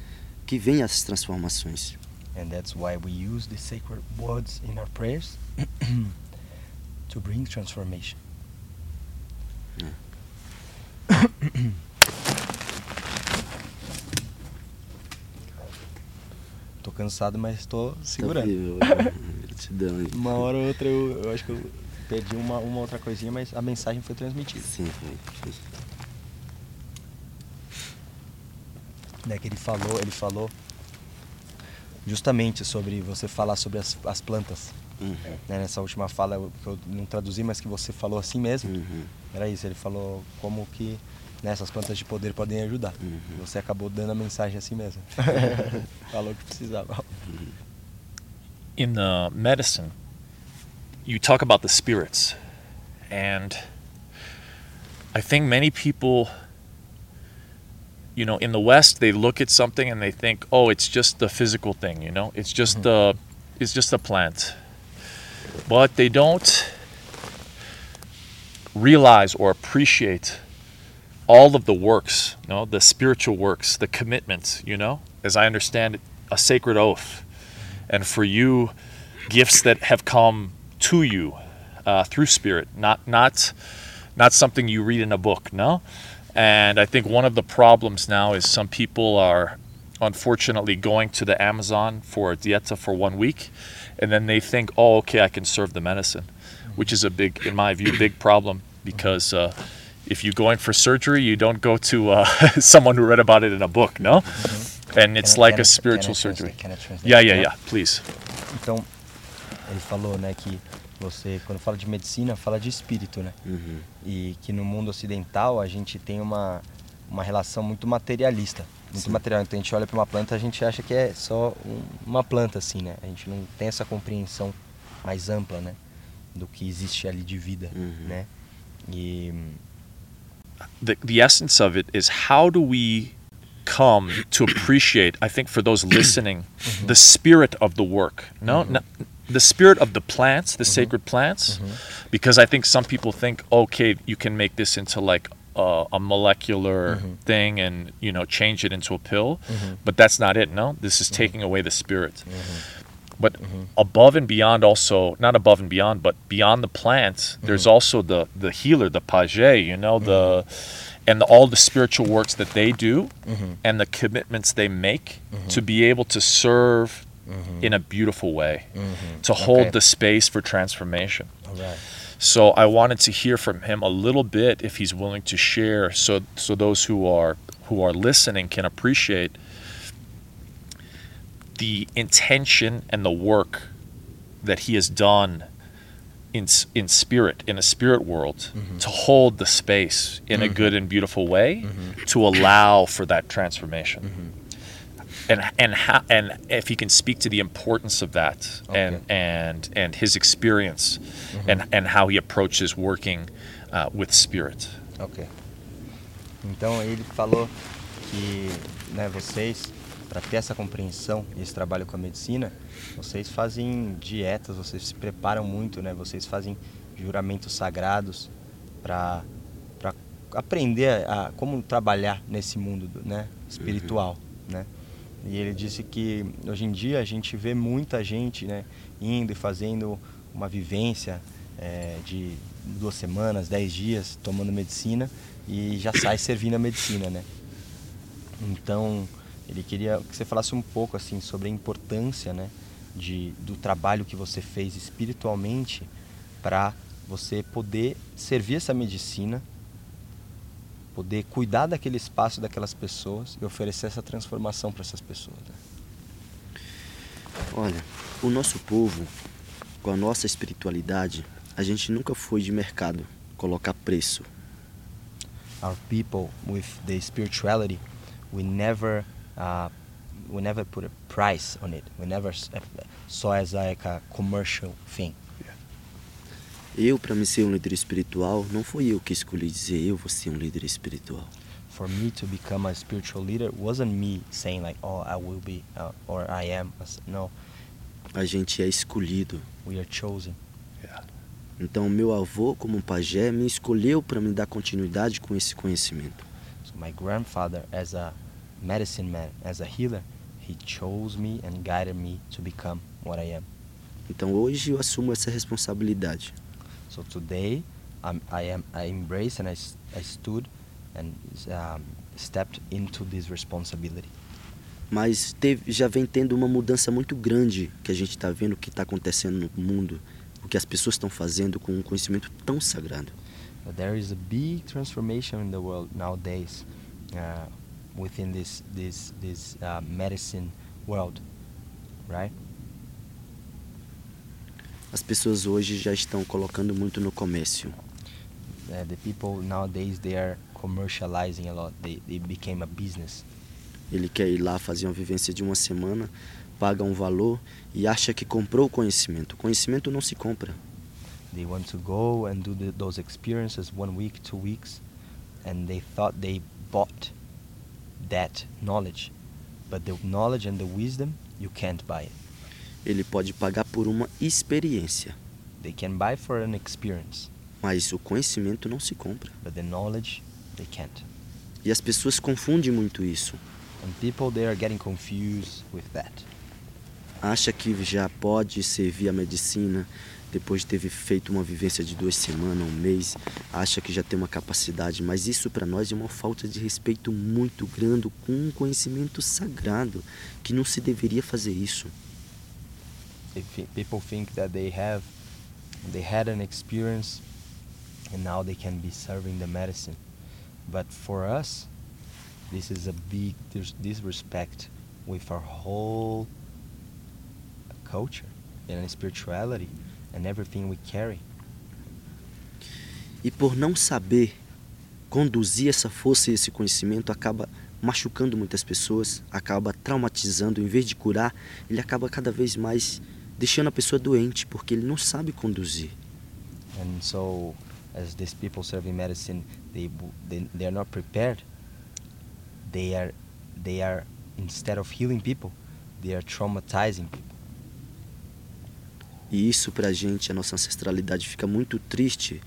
Speaker 3: que vêm as transformações.
Speaker 2: And that's why we use the sacred words in our prayers to bring transformation. Tô cansado, mas tô segurando.
Speaker 3: Tá vivo, Gratidão. aí.
Speaker 2: Uma hora ou outra eu, eu acho que eu perdi uma, uma outra coisinha, mas a mensagem foi transmitida.
Speaker 3: Sim, foi.
Speaker 2: né, que ele falou, ele falou justamente sobre você falar sobre as, as plantas.
Speaker 3: Uhum.
Speaker 2: né, nessa última fala que eu não traduzi, mas que você falou assim mesmo.
Speaker 3: Uhum.
Speaker 2: Era isso, ele falou como que né, essas plantas de poder podem ajudar.
Speaker 3: Uhum.
Speaker 2: Você acabou dando a mensagem assim mesmo. Falou que precisava.
Speaker 1: in the medicine, you talk about the spirits. And I think many people, you know, in the West, they look at something and they think, oh, it's just the physical thing, you know, it's just mm-hmm. the, it's just a plant. But they don't realize or appreciate all of the works, you know, the spiritual works, the commitments, you know, as I understand it, a sacred oath. And for you gifts that have come to you uh, through spirit not not not something you read in a book no? And i think one of the problems now is some people are unfortunately going to the amazon for a dieta for one week and then they think oh okay i can serve the medicine which is a big in my view big problem because uh, if you go in for surgery you don't go to uh, someone who read about it in a book no and it's
Speaker 2: Can
Speaker 1: like
Speaker 2: can
Speaker 1: a spiritual surgery yeah yeah
Speaker 2: Yeah.
Speaker 1: please
Speaker 2: Então, ele falou, né, que você, quando fala de medicina, fala de espírito, né?
Speaker 3: Uhum.
Speaker 2: E que no mundo ocidental a gente tem uma, uma relação muito materialista. Muito material. Então a gente olha para uma planta, a gente acha que é só um- uma planta, assim, né? A gente não tem essa compreensão mais ampla, né? Do que existe ali de vida,
Speaker 3: Uhum.
Speaker 2: né? E
Speaker 1: the, the essence of it is how do we come to appreciate i think for those listening mm-hmm. the spirit of the work. No, mm-hmm. no the spirit of the plants the mm-hmm. sacred plants. Because i think some people think okay you can make this into like a, a molecular thing and you know change it into a pill. But that's not it. No this is taking away the spirit but mm-hmm. above and beyond also not above and beyond but beyond the plants mm-hmm. there's also the the healer the page you know the mm-hmm. and the, all the spiritual works that they do and the commitments they make to be able to serve in a beautiful way to hold
Speaker 2: Okay.
Speaker 1: the space for transformation.
Speaker 2: Alright.
Speaker 1: so I wanted to hear from him a little bit if he's willing to share so so those who are who are listening can appreciate the intention and the work that he has done in in spirit in a spirit world mm-hmm. to hold the space in a mm-hmm. good and beautiful way mm-hmm. to allow for that transformation. And and how and if he can speak to the importance of that and
Speaker 2: Okay.
Speaker 1: and and his experience and and how he approaches working uh, with spirit.
Speaker 2: Ok. Então ele falou que né, vocês, para ter essa compreensão e esse trabalho com a medicina, vocês fazem dietas, vocês se preparam muito, né? Vocês fazem juramentos sagrados para aprender a, como trabalhar nesse mundo do- né, espiritual, né? E ele disse que hoje em dia a gente vê muita gente né, indo e fazendo uma vivência é, de duas semanas, dez dias, tomando medicina e já sai servindo a medicina, né? Então, ele queria que você falasse um pouco assim sobre a importância, né, de, do trabalho que você fez espiritualmente para você poder servir essa medicina, poder cuidar daquele espaço daquelas pessoas e oferecer essa transformação para essas pessoas. Né?
Speaker 3: Olha, o nosso povo, com a nossa espiritualidade, a gente nunca foi de mercado colocar preço.
Speaker 2: Our people with the spirituality, we never, uh, we never put a price on it. We never uh, saw as like a commercial thing.
Speaker 3: Eu, para me ser um líder espiritual, não foi eu que escolhi dizer eu vou ser um líder espiritual.
Speaker 2: For me to become a spiritual leader wasn't me saying like, oh, I will be uh, or I am. No,
Speaker 3: A gente é escolhido.
Speaker 2: we are chosen.
Speaker 3: Então, meu avô, como um pajé, me escolheu para me dar continuidade com esse conhecimento.
Speaker 2: So my grandfather, as a medicine man, as a healer, he chose me and guided me to become what I am.
Speaker 3: Então, hoje eu assumo essa responsabilidade.
Speaker 2: So today, I'm, I am I embraced and I, I stood and um, stepped into this responsibility.
Speaker 3: Mas teve, já vem tendo uma mudança muito grande que a gente está vendo o que está acontecendo no mundo, o que as pessoas estão fazendo com um conhecimento tão sagrado.
Speaker 2: There is a big transformation in the world nowadays uh, within this this this uh, medicine world, right?
Speaker 3: As pessoas hoje já estão colocando muito no comércio.
Speaker 2: Uh, the people nowadays they are commercializing a lot. They, they became a business.
Speaker 3: Ele quer ir lá fazer uma vivência de uma semana, paga um valor e acha que comprou o conhecimento. O conhecimento não se compra.
Speaker 2: They want to go and do the, those experiences one week, two weeks, and they thought they bought that knowledge. But the knowledge and the wisdom, you can't buy it.
Speaker 3: Ele pode pagar por uma experiência,
Speaker 2: They can buy for an experience,
Speaker 3: mas o conhecimento não se compra.
Speaker 2: but the knowledge, they can't.
Speaker 3: E as pessoas confundem muito isso.
Speaker 2: And people, they are getting confused with that.
Speaker 3: Acha que já pode servir a medicina depois de ter feito uma vivência de duas semanas, um mês. Acha que já tem uma capacidade, mas isso para nós é uma falta de respeito muito grande com um conhecimento sagrado que não se deveria fazer isso.
Speaker 2: Thi- people think that they have, they had an experience, and now they can be serving the medicine. But for us, this is a big dis- disrespect with our whole culture and spirituality and everything we carry.
Speaker 3: E por não saber conduzir essa força e esse conhecimento, acaba machucando muitas pessoas, acaba traumatizando, em vez de curar, ele acaba cada vez mais deixando a pessoa doente, porque ele não sabe conduzir.
Speaker 2: And so, as these people serving medicine, they they they are not prepared. They are they are instead of healing people, they are traumatizing people.
Speaker 3: E isso pra gente, a nossa ancestralidade fica muito triste,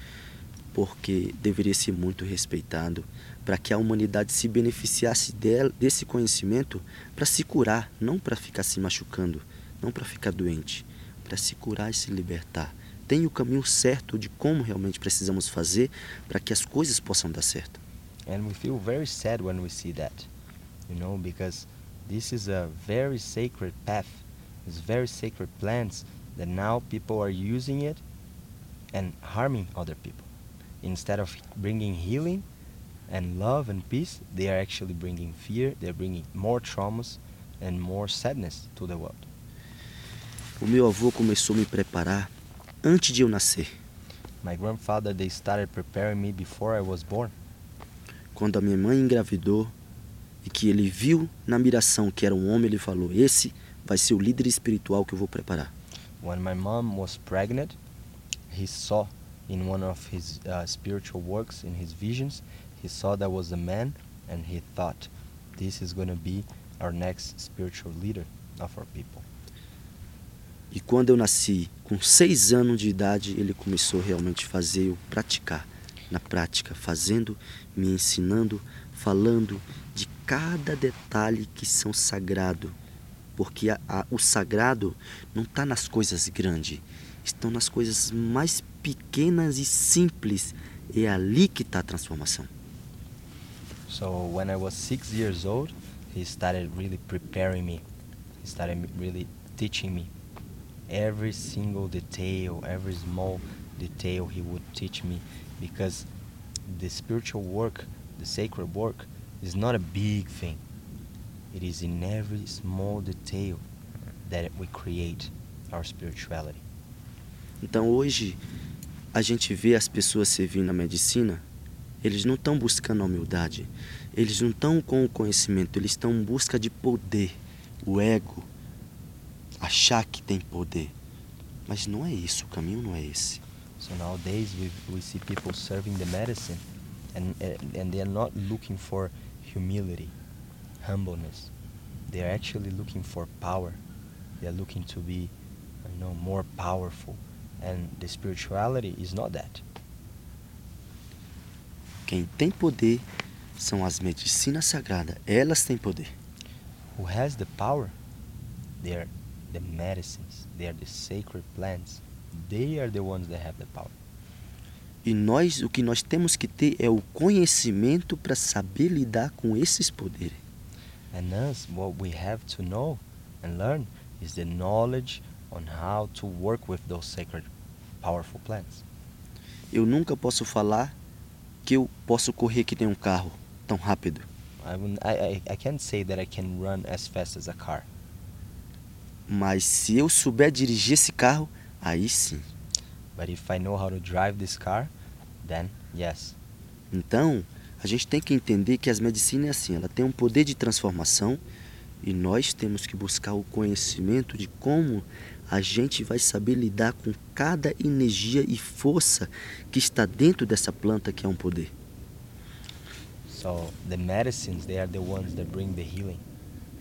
Speaker 3: porque deveria ser muito respeitado, para que a humanidade se beneficiasse desse conhecimento para se curar, não para ficar se machucando, não para ficar doente, para se curar e se libertar. Tem o caminho certo de como realmente precisamos fazer para que as coisas possam dar certo.
Speaker 2: And we feel very sad when we see that, you know, because this is a very sacred path. It's very sacred plants that now people are using it and harming other people. Instead of bringing healing and love and peace, they are actually bringing fear, they're bringing more traumas and more sadness to the world.
Speaker 3: O meu avô começou a me preparar antes de eu nascer.
Speaker 2: My grandfather, they started preparing me before I was born.
Speaker 3: Quando a minha mãe engravidou e que ele viu na miração que era um homem, ele falou: Esse vai ser o líder espiritual que eu vou preparar.
Speaker 2: When my mom was pregnant, he saw in one of his uh, spiritual works, in his visions, he saw that was a man, and he thought, this is going to be our next spiritual leader of our people.
Speaker 3: E quando eu nasci, com seis anos de idade, ele começou realmente a fazer eu praticar, na prática, fazendo, me ensinando, falando de cada detalhe que são sagrado. Porque a- a- o sagrado não está nas coisas grandes, estão nas coisas mais pequenas e simples. É ali que está a transformação.
Speaker 2: So when I was six years old, he started really preparing me. He started really teaching me every single detail, every small detail he would teach me because the spiritual work, the sacred work, is not a big thing. It is in every small detail that we create our spirituality.
Speaker 3: Então hoje a gente vê as pessoas servindo a medicina, eles não estão buscando a humildade, eles não estão com o conhecimento, eles estão em busca de poder, o ego, achar que tem poder. Mas não é isso, o caminho não é esse.
Speaker 2: So nowadays we we see people serving the medicine, and and and they are not looking for humility, humbleness. They are actually looking for power. They are looking to be, you know, more powerful, and the spirituality is not that.
Speaker 3: Quem tem poder são as medicinas sagradas, elas têm poder.
Speaker 2: Who has the power? They are the medicines. They are the sacred plants. They are the ones that have the power.
Speaker 3: E nós, o que nós temos que ter é o conhecimento para saber lidar com esses poderes.
Speaker 2: And us, what we have to know and learn is the knowledge on how to work with those sacred, powerful plants.
Speaker 3: Eu nunca posso falar que eu posso correr que nem um carro tão rápido.
Speaker 2: I, I, I can't say that I can run as fast as a car,
Speaker 3: Mas se eu souber dirigir esse carro, aí sim.
Speaker 2: but if I know how to drive this car, then yes.
Speaker 3: Então, a gente tem que entender que as medicinas é assim, ela tem um poder de transformação e nós temos que buscar o conhecimento de como a gente vai saber lidar com cada energia e força que está dentro dessa planta que é um poder.
Speaker 2: So the medicines, they are the ones that bring the healing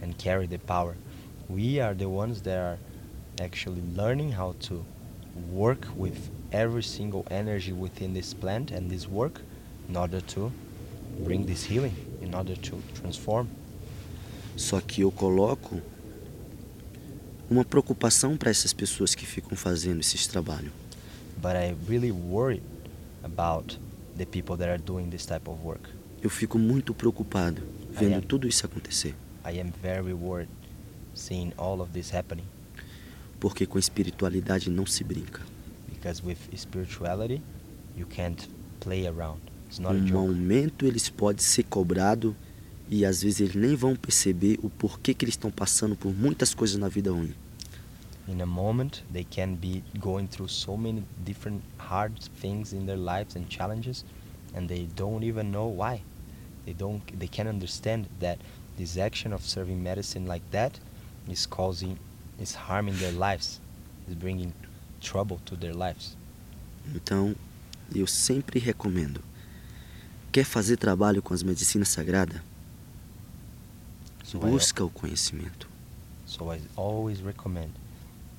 Speaker 2: and carry the power. We are the ones that are actually learning how to work with every single energy within this plant and this work in order to bring this healing, in order to transform.
Speaker 3: Só que eu coloco uma preocupação para essas pessoas que ficam fazendo esses trabalhos.
Speaker 2: But I really worry about the people that are doing this type of work.
Speaker 3: Eu fico muito preocupado vendo
Speaker 2: am.
Speaker 3: tudo isso acontecer,
Speaker 2: I am very worried seeing all of this happening
Speaker 3: porque com espiritualidade não se brinca.
Speaker 2: because with spirituality you can't play around.
Speaker 3: Um aumento eles podem ser cobrado e às vezes eles nem vão perceber o porquê que eles estão passando por muitas coisas na vida ruim.
Speaker 2: In a moment they can be going through so many different hard things in their lives and challenges and they don't even know why. They don't they can't understand that this action of serving medicine like that is causing is harming their lives. Is bringing trouble to their lives.
Speaker 3: Então, eu sempre recomendo. Quer fazer trabalho com as medicinas sagradas?
Speaker 2: So I,
Speaker 3: Busca o conhecimento.
Speaker 2: so I always recommend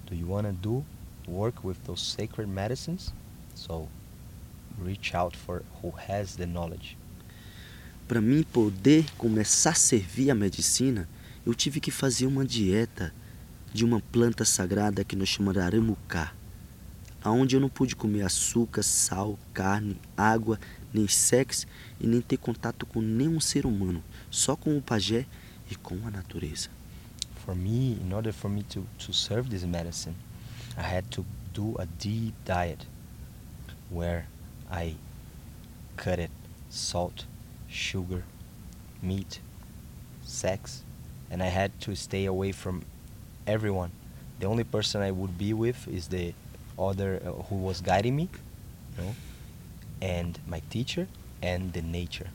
Speaker 2: do you want to do work with those sacred medicines? So reach out for who has the knowledge.
Speaker 3: Para mim poder começar a servir a medicina, eu tive que fazer uma dieta de uma planta sagrada que nós chamamos de aramucá, aonde eu não pude comer açúcar, sal, carne, água, nem sexo e nem ter contato com nenhum ser humano, só com o pajé e com a natureza.
Speaker 2: for me, in order for me to, to serve this medicine, I had to do a deep diet where I cut it salt, sugar, meat, sex, and I had to stay away from everyone. The only person I would be with is the other uh, who was guiding me, you know, and my teacher and the nature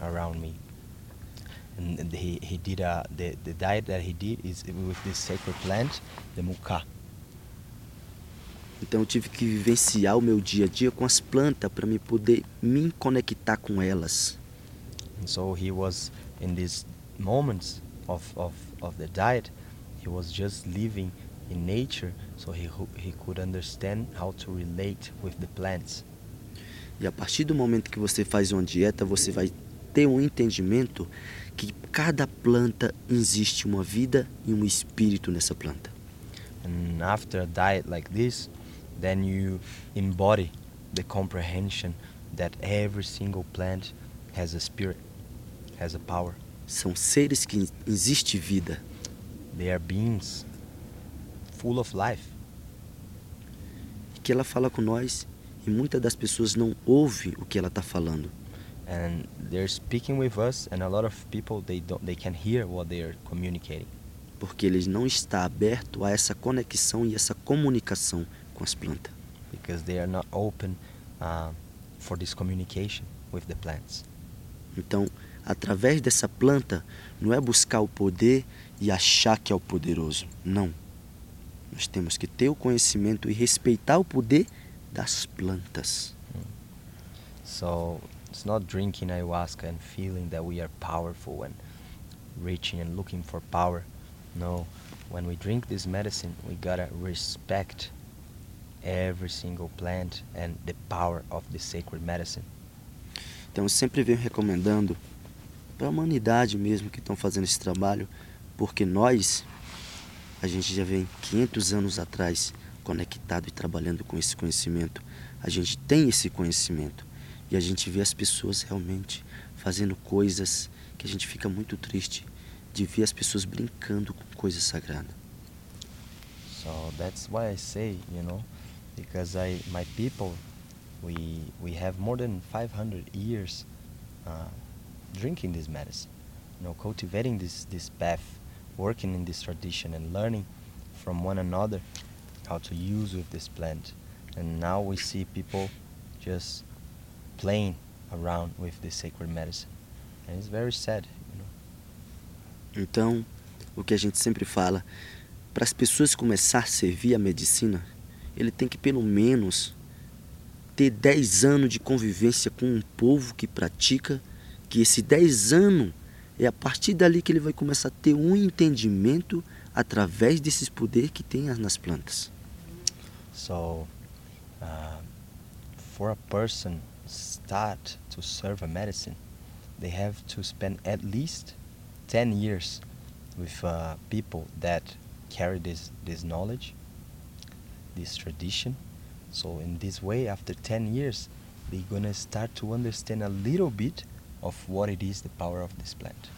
Speaker 2: around me. And and he, he did a the, the diet that he did is with this sacred plant the muka.
Speaker 3: Então eu tive que vivenciar o meu dia a dia com as plantas para me poder me conectar com elas.
Speaker 2: and so he was in these moments of, of, of the diet he was just living in nature so he, he could understand how to relate with the plants
Speaker 3: E a partir do momento que você faz uma dieta, você vai ter um entendimento que cada planta existe uma vida e um espírito nessa planta.
Speaker 2: and after a diet like this then you embody the comprehension that every single plant has a spirit has a power
Speaker 3: São seres que existe vida.
Speaker 2: They are beings full of life.
Speaker 3: E que ela fala com nós e muitas das pessoas não ouvem o que ela está falando.
Speaker 2: And they're speaking with us and a lot of people they don't they can hear what they are communicating
Speaker 3: Porque eles não estão abertos a essa conexão e essa comunicação com as plantas.
Speaker 2: because they are not open uh, for this communication with the plants.
Speaker 3: Então, através dessa planta, não é buscar o poder e achar que é o poderoso. Não. Nós temos que ter o conhecimento e respeitar o poder das plantas.
Speaker 2: So it's not drinking ayahuasca and feeling that we are powerful and reaching and looking for power. No, when we drink this medicine, we gotta respect every single plant and the power of the sacred medicine.
Speaker 3: Então, eu sempre venho recomendando para a humanidade mesmo que estão fazendo esse trabalho, porque nós, a gente já vem 500 anos atrás conectado e trabalhando com esse conhecimento. A gente tem esse conhecimento e a gente vê as pessoas realmente fazendo coisas que a gente fica muito triste de ver as pessoas brincando com coisas sagradas.
Speaker 2: So that's why I say, you know, because I my people, we we have more than 500 years uh, drinking this medicine, you know, cultivating this this path, working in this tradition and learning from one another how to use with this plant. And now we see people just playing around with the sacred medicine. And it's very sad, you know.
Speaker 3: Então, o que a gente sempre fala, para as pessoas começar a servir a medicina, ele tem que pelo menos ter 10 anos de convivência com um povo que pratica, que esse 10 anos é a partir dali que ele vai começar a ter um entendimento através desses poderes que tem nas plantas.
Speaker 2: So, uh, for a person start to serve a medicine, they have to spend at least 10 years with uh, people that carry this, this knowledge, this tradition. So in this way, after 10 years, they're gonna start to understand a little bit of what it is the power of this plant.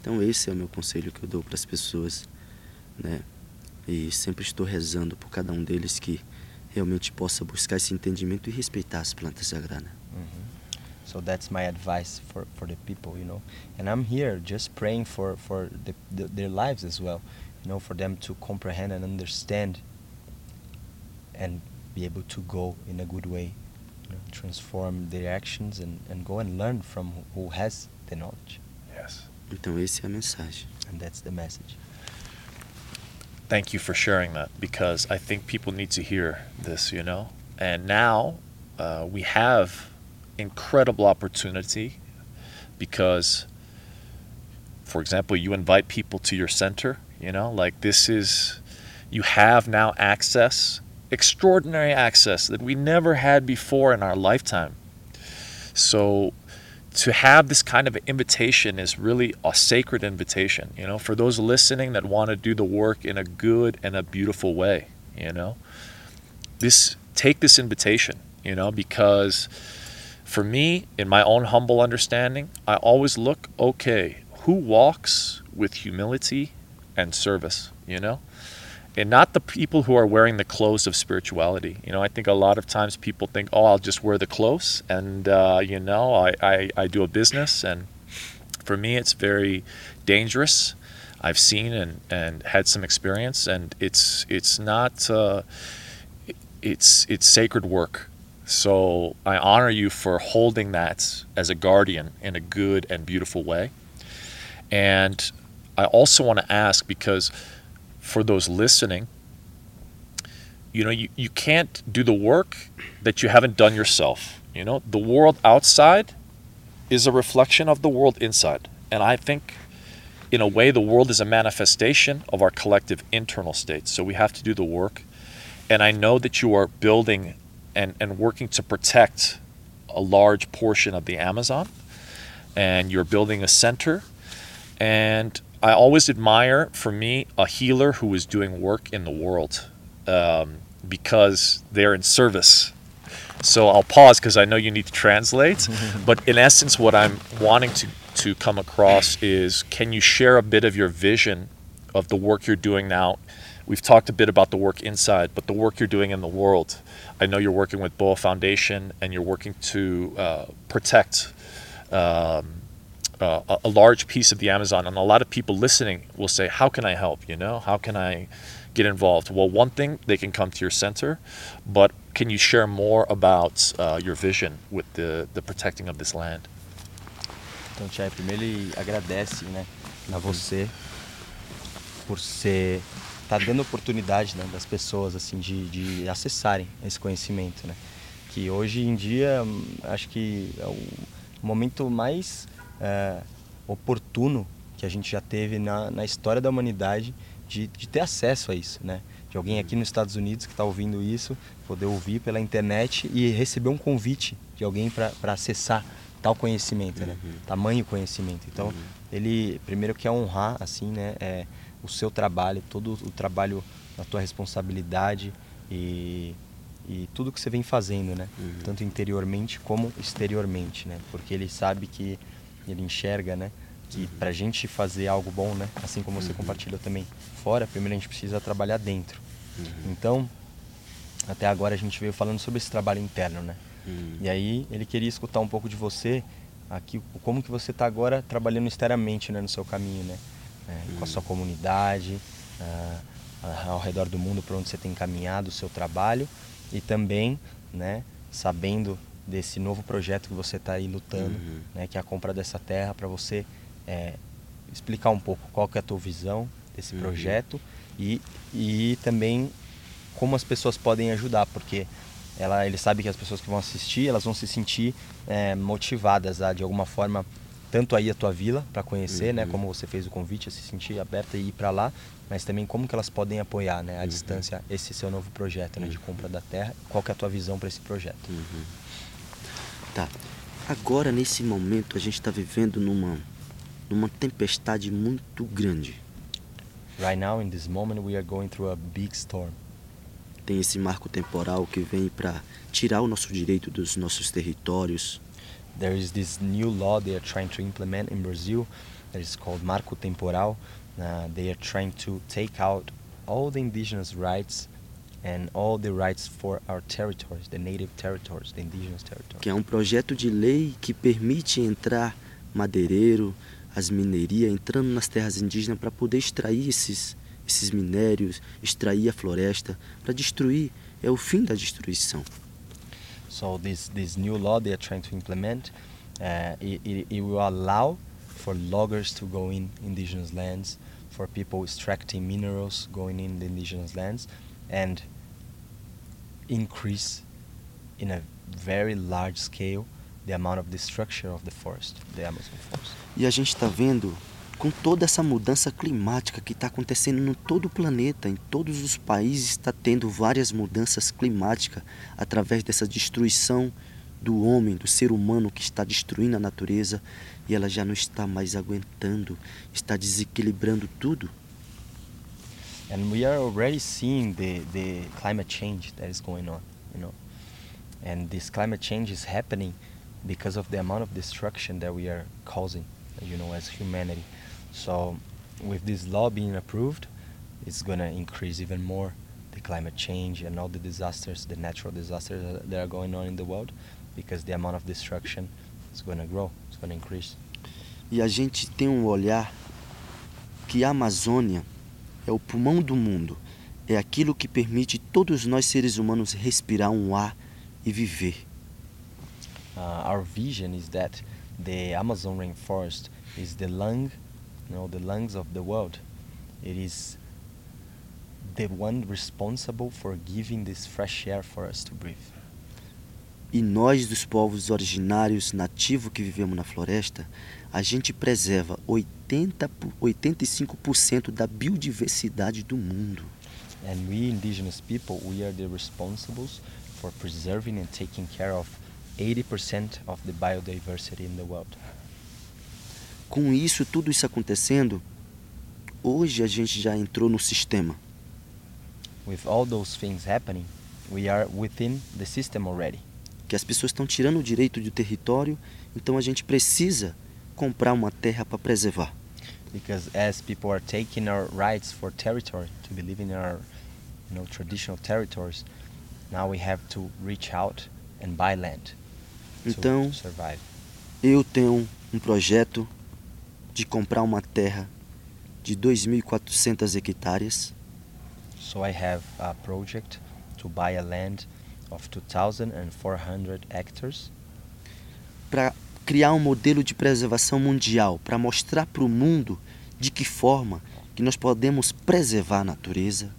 Speaker 3: Então esse é o meu conselho que eu dou para as pessoas, né? E sempre estou rezando por cada um deles que realmente possa buscar esse entendimento e respeitar as plantas sagradas.
Speaker 2: So that's my advice for, for the people, you know. And I'm here just praying for, for the, the, their lives as well, you know, for them to comprehend and understand and be able to go in a good way, you know, transform their actions and, and go and learn from who has the knowledge.
Speaker 1: Yes.
Speaker 3: Então essa é a mensagem.
Speaker 2: And that's the message.
Speaker 1: Thank you for sharing that because I think people need to hear this, you know. And now uh, we have incredible opportunity because, for example, you invite people to your center, you know, like this is, you have now access, extraordinary access that we never had before in our lifetime. So to have this kind of invitation is really a sacred invitation, you know, for those listening that want to do the work in a good and a beautiful way, you know. This take this invitation, you know, because for me, in my own humble understanding, I always look, okay, who walks with humility and service, you know? And not the people who are wearing the clothes of spirituality. You know, I think a lot of times people think, oh, I'll just wear the clothes and, uh, you know, I, I, I do a business. And for me, it's very dangerous. I've seen and, and had some experience, and it's it's not uh, it's it's sacred work. So I honor you for holding that as a guardian in a good and beautiful way. And I also want to ask because for those listening, you know, you, you can't do the work that you haven't done yourself. You know, the world outside is a reflection of the world inside. And I think, in a way, the world is a manifestation of our collective internal state. So we have to do the work. And I know that you are building and, and working to protect a large portion of the Amazon. And you're building a center. And I always admire, for me, a healer who is doing work in the world um, because they're in service. So I'll pause because I know you need to translate. but in essence, what I'm wanting to, to come across is can you share a bit of your vision of the work you're doing now? We've talked a bit about the work inside, but the work you're doing in the world. I know you're working with Boa Foundation and you're working to uh, protect. Um, uh, a, large piece of the Amazon, and a lot of people listening will say, "How can I help? You know, how can I get involved?" Well, one thing they can come to your center, but can you share more about uh, your vision with the the protecting of this land?
Speaker 2: Então, Chay, primeiro ele agradece, né, a você por ser tá dando oportunidade, né, das pessoas assim de, de acessarem esse conhecimento, né? Que hoje em dia acho que é o momento mais é, oportuno que a gente já teve na, na história da humanidade de, de ter acesso a isso, né? De alguém aqui nos Estados Unidos que está ouvindo isso, poder ouvir pela internet e receber um convite de alguém para acessar tal conhecimento, né? Tamanho conhecimento. Então, ele primeiro quer honrar assim, né? É, o seu trabalho, todo o trabalho da tua responsabilidade e, e tudo que você vem fazendo, né? Tanto interiormente como exteriormente, né? Porque ele sabe que ele enxerga, né? Que pra gente fazer algo bom, né? Assim como você compartilhou também fora, primeiro a gente precisa trabalhar dentro. Então, até agora a gente veio falando sobre esse trabalho interno, né? E aí ele queria escutar um pouco de você, aqui, como que você está agora trabalhando externamente né, no seu caminho, né? É, Com a sua comunidade, ah, ah, ao redor do mundo para onde você tem encaminhado o seu trabalho e também, né? Sabendo desse novo projeto que você está aí lutando,
Speaker 3: Uhum.
Speaker 2: né, que é a compra dessa terra, para você é, explicar um pouco qual que é a tua visão desse
Speaker 3: Uhum.
Speaker 2: projeto e, e também como as pessoas podem ajudar, porque ela, ele sabe que as pessoas que vão assistir, elas vão se sentir é, motivadas a, de alguma forma, tanto aí a tua vila para conhecer, né,
Speaker 3: Uhum.
Speaker 2: como você fez o convite, a se sentir aberta e ir para lá, mas também como que elas podem apoiar, né, à
Speaker 3: Uhum.
Speaker 2: distância esse seu novo projeto, né, de compra da terra. Qual que é a tua visão para esse projeto?
Speaker 3: Tá. Agora, nesse momento, a gente está vivendo numa, numa tempestade muito grande.
Speaker 2: Right now, in this moment, we are going through a big storm.
Speaker 3: Tem esse marco temporal que vem para tirar o nosso direito dos nossos territórios.
Speaker 2: There is this new law they are trying to implement in Brazil that is called Marco Temporal. Uh, they are trying to take out all the indigenous rights and all the rights for our territories, the native territories, the indigenous territories.
Speaker 3: que é um projeto de lei que permite entrar madeireiro, as minerias entrando nas terras indígenas para poder extrair esses, esses minérios, extrair a floresta, para destruir. É o fim da destruição.
Speaker 2: So this this new law they are trying to implement, uh, it, it, it will allow for loggers to go in indigenous lands, for people extracting minerals going in the indigenous lands, and increase in a very large scale the amount of destruction of the forest, the Amazon forest.
Speaker 3: E a gente está vendo com toda essa mudança climática que está acontecendo em todo o planeta, em todos os países está tendo várias mudanças climáticas através dessa destruição do homem, do ser humano que está destruindo a natureza e ela já não está mais aguentando, está desequilibrando tudo.
Speaker 2: And we are already seeing the, the climate change that is going on you know. And this climate change is happening because of the amount of destruction that we are causing you know as humanity. So with this law being approved it's going to increase even more the climate change and all the disasters the natural disasters that- are going on in the world because the amount of destruction is going to grow it's going to increase.
Speaker 3: E a gente tem um olhar que a Amazônia é o pulmão do mundo, é aquilo que permite todos nós seres humanos respirar um ar e viver.
Speaker 2: uh, our vision is that the Amazon rainforest is the lung, you know, the lungs of the world. It is the one responsible for giving this fresh air for us to breathe.
Speaker 3: E nós, dos povos originários nativos que vivemos na floresta, a gente preserva 80, po- 85% da biodiversidade do mundo.
Speaker 2: And we indigenous people, we are the responsibles for preserving and taking care of 80% of the biodiversity in the world.
Speaker 3: Com isso, tudo isso acontecendo, hoje a gente já entrou no sistema.
Speaker 2: With all those things happening, we are within the system already.
Speaker 3: que as pessoas estão tirando o direito do território, então a gente precisa comprar uma terra para preservar.
Speaker 2: because as people are taking our rights for territory to be living in our you know traditional territories now we have to reach out and buy land to-
Speaker 3: Então-
Speaker 2: survive.
Speaker 3: Eu tenho um projeto de comprar uma terra de 2.400 hectares.
Speaker 2: So i have a project to buy a land of 2400 hectares.
Speaker 3: Para criar um modelo de preservação mundial, para mostrar para o mundo de que forma que nós podemos preservar a natureza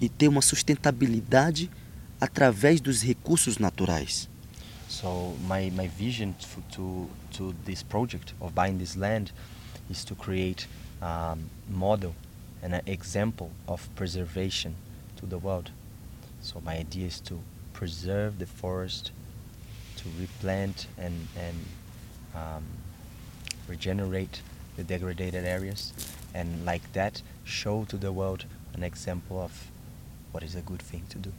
Speaker 3: e ter uma sustentabilidade através dos recursos naturais.
Speaker 2: so my, my vision to, to this project of buying this land is to create a model and an example of preservation to the world so my idea is to preserve the forest to replant and and um, regenerate the degraded areas and like that show to the world an example of what is a good thing to do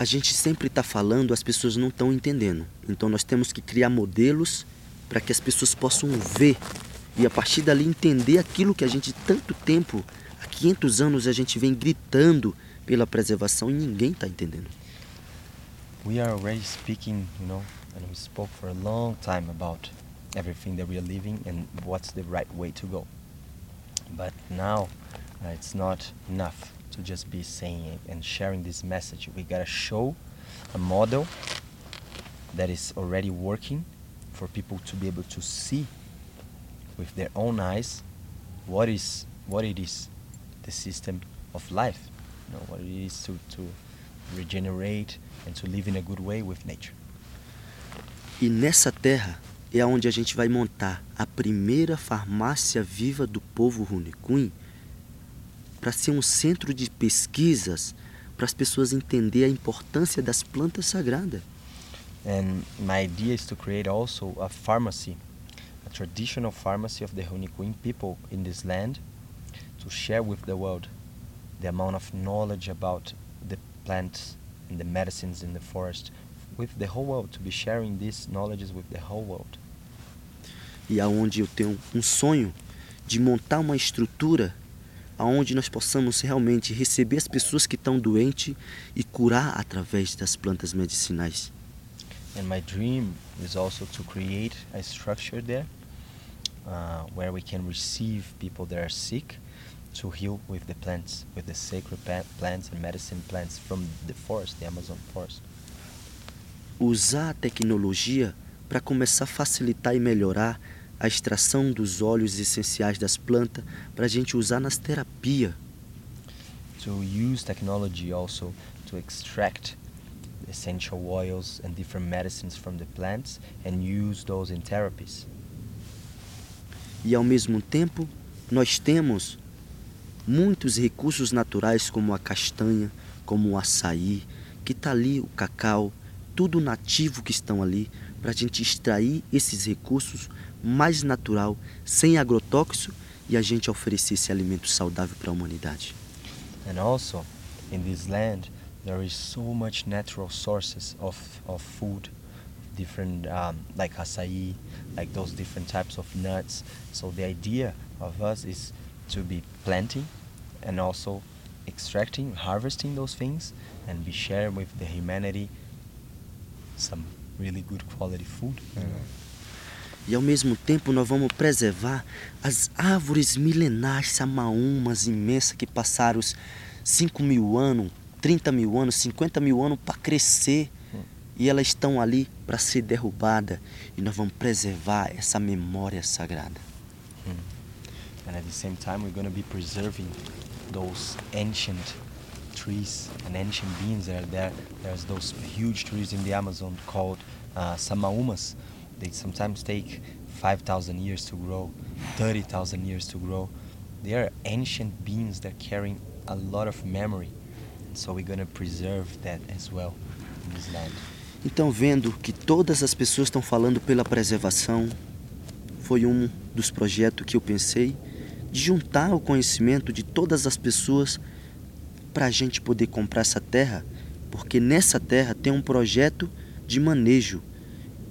Speaker 3: A gente sempre está falando, as pessoas não estão entendendo. Então nós temos que criar modelos para que as pessoas possam ver e a partir dali entender aquilo que a gente tanto tempo, há 500 anos a gente vem gritando pela preservação e ninguém está entendendo.
Speaker 2: We are already speaking, you know, and we spoke for a long time about everything that we are living and what's the right way to go. But now uh, it's not enough to just be saying it and sharing this message. We gotta show a model that is already working for people to be able to see with their own eyes what is what it is the system of life you know what it is to, to regenerate and to live in a good way with nature
Speaker 3: E nessa terra é onde a gente vai montar a primeira farmácia viva do povo Runicuim para ser um centro de pesquisas para as pessoas entenderem a importância das plantas sagradas.
Speaker 2: And my idea is to create also a pharmacy, a traditional pharmacy of the people in this land, to share with the world the amount of knowledge about the plants and the medicines in the forest with the whole world, to be sharing these knowledges with the whole world.
Speaker 3: E aonde eu tenho um sonho de montar uma estrutura aonde nós possamos realmente receber as pessoas que estão doentes e curar através das plantas medicinais.
Speaker 2: And my dream is also to create a structure there uh, where we can receive people that are sick to heal with the plants, with the sacred plants and medicine plants from the forest, the Amazon forest.
Speaker 3: Usar a tecnologia para começar a facilitar e melhorar a extração dos óleos essenciais das plantas para a gente usar nas terapias.
Speaker 2: To use technology also to extract essential oils and different medicines from the plants and use those in therapies.
Speaker 3: E ao mesmo tempo, nós temos muitos recursos naturais como a castanha, como o açaí, que está ali, o cacau, tudo nativo que estão ali, para a gente extrair esses recursos mais natural, sem agrotóxico e a gente oferecer esse alimento saudável para a humanidade.
Speaker 2: And also, in this land, there is so much natural sources of, of food, different um, like acai, like those different types of nuts. So the idea of us is to be planting and also extracting, harvesting those things, and be sharing with the humanity some really good quality food. know.
Speaker 3: E ao mesmo tempo nós vamos preservar as árvores milenares, samaúmas imensas que passaram os 5 mil anos, 30 mil anos, 50 mil anos para crescer. E elas estão ali para ser derrubadas. E nós vamos preservar essa memória sagrada.
Speaker 2: And at the same time, we're going to be preserving those ancient trees and ancient beings that are there. There's those huge trees in the Amazon called uh, samaumas. They sometimes take 5,000 years to grow, 30,000 years to grow. They are ancient beings that carrying a lot of memory. So we're going to preserve that as well in this land.
Speaker 3: Então, vendo que todas as pessoas estão falando pela preservação, foi um dos projetos que eu pensei de juntar o conhecimento de todas as pessoas para a gente poder comprar essa terra, porque nessa terra tem um projeto de manejo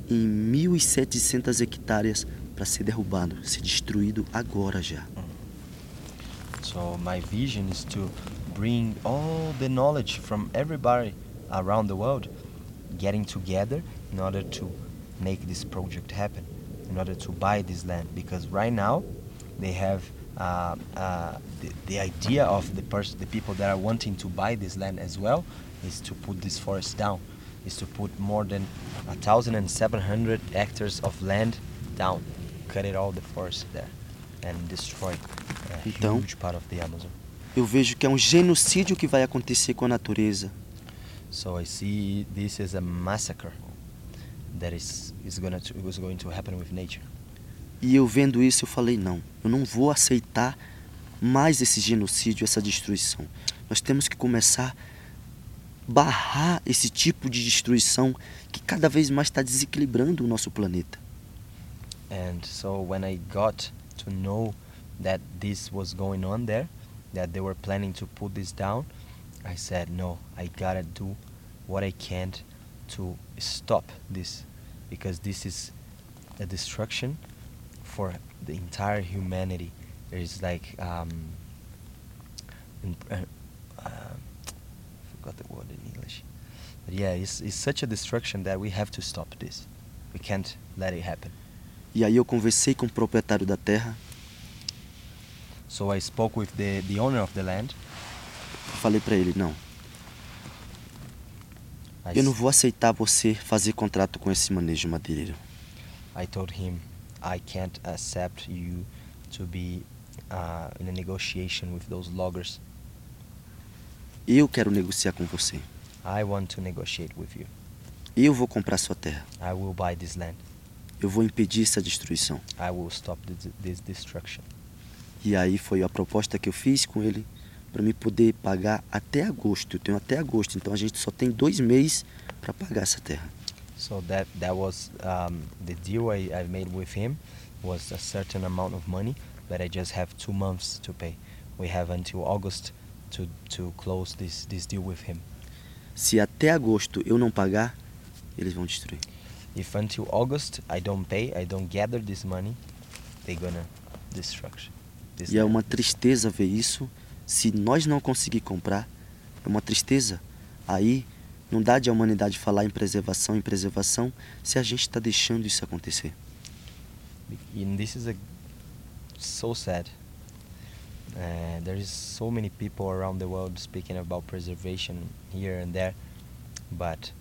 Speaker 3: em 1.700 hectares para ser derrubado, ser destruído agora já.
Speaker 2: So my vision is to bring all the knowledge from everybody around the world getting together in order to make this project happen, in order to buy this land. Because right now they have uh, uh, the, the idea of the person, the people that are wanting to buy this land as well, is to put this forest down, is to put more than a thousand and seven hundred hectares of land down, cut it all the forest there, and destroy a
Speaker 3: Então-
Speaker 2: huge part of the Amazon.
Speaker 3: Eu vejo que é um genocídio que vai acontecer com a natureza.
Speaker 2: So I see this as a massacre that is is gonna to, was going to happen with nature.
Speaker 3: E eu vendo isso, eu falei: não, eu não vou aceitar mais esse genocídio, essa destruição. Nós temos que começar a barrar esse tipo de destruição que cada vez mais está desequilibrando o nosso planeta.
Speaker 2: And so when I got to know that this was going on there, that they were planning to put this down, I said, no, I gotta do what I can to stop this, because this is a destruction for the entire humanity. There is like, um, uh, uh, forgot the word in English, but yeah, it's, it's such a destruction that we have to stop this. We can't let it happen.
Speaker 3: E aí eu conversei com o proprietário da terra,
Speaker 2: So I spoke with the, the owner of the land.
Speaker 3: falei para ele: não,
Speaker 2: I,
Speaker 3: Eu não vou aceitar você fazer contrato com esse manejo madeireiro.
Speaker 2: I told him I can't accept you to be uh, in a negotiation with those loggers.
Speaker 3: Eu quero negociar com você.
Speaker 2: I want to negotiate with you.
Speaker 3: Eu vou comprar sua terra.
Speaker 2: I will buy this land.
Speaker 3: Eu vou impedir essa destruição.
Speaker 2: I will stop this, destruction.
Speaker 3: E aí foi a proposta que eu fiz com ele para me poder pagar até agosto. Eu tenho até agosto, então a gente só tem dois meses para pagar essa terra.
Speaker 2: So that that was um, the deal I, I made with him was a certain amount of money, but I just have two months to pay. We have until August to to close this this deal with him.
Speaker 3: Se até agosto eu não pagar, eles vão destruir.
Speaker 2: If until August I don't pay, I don't gather this money, they're gonna destruct. This
Speaker 3: E é uma tristeza ver isso. Se nós não conseguir comprar, é uma tristeza. Aí não dá de a humanidade falar em preservação, em preservação, se a gente está deixando isso acontecer.
Speaker 2: and this is a so sad. Uh, there is so many people around the world speaking about preservation here and there, but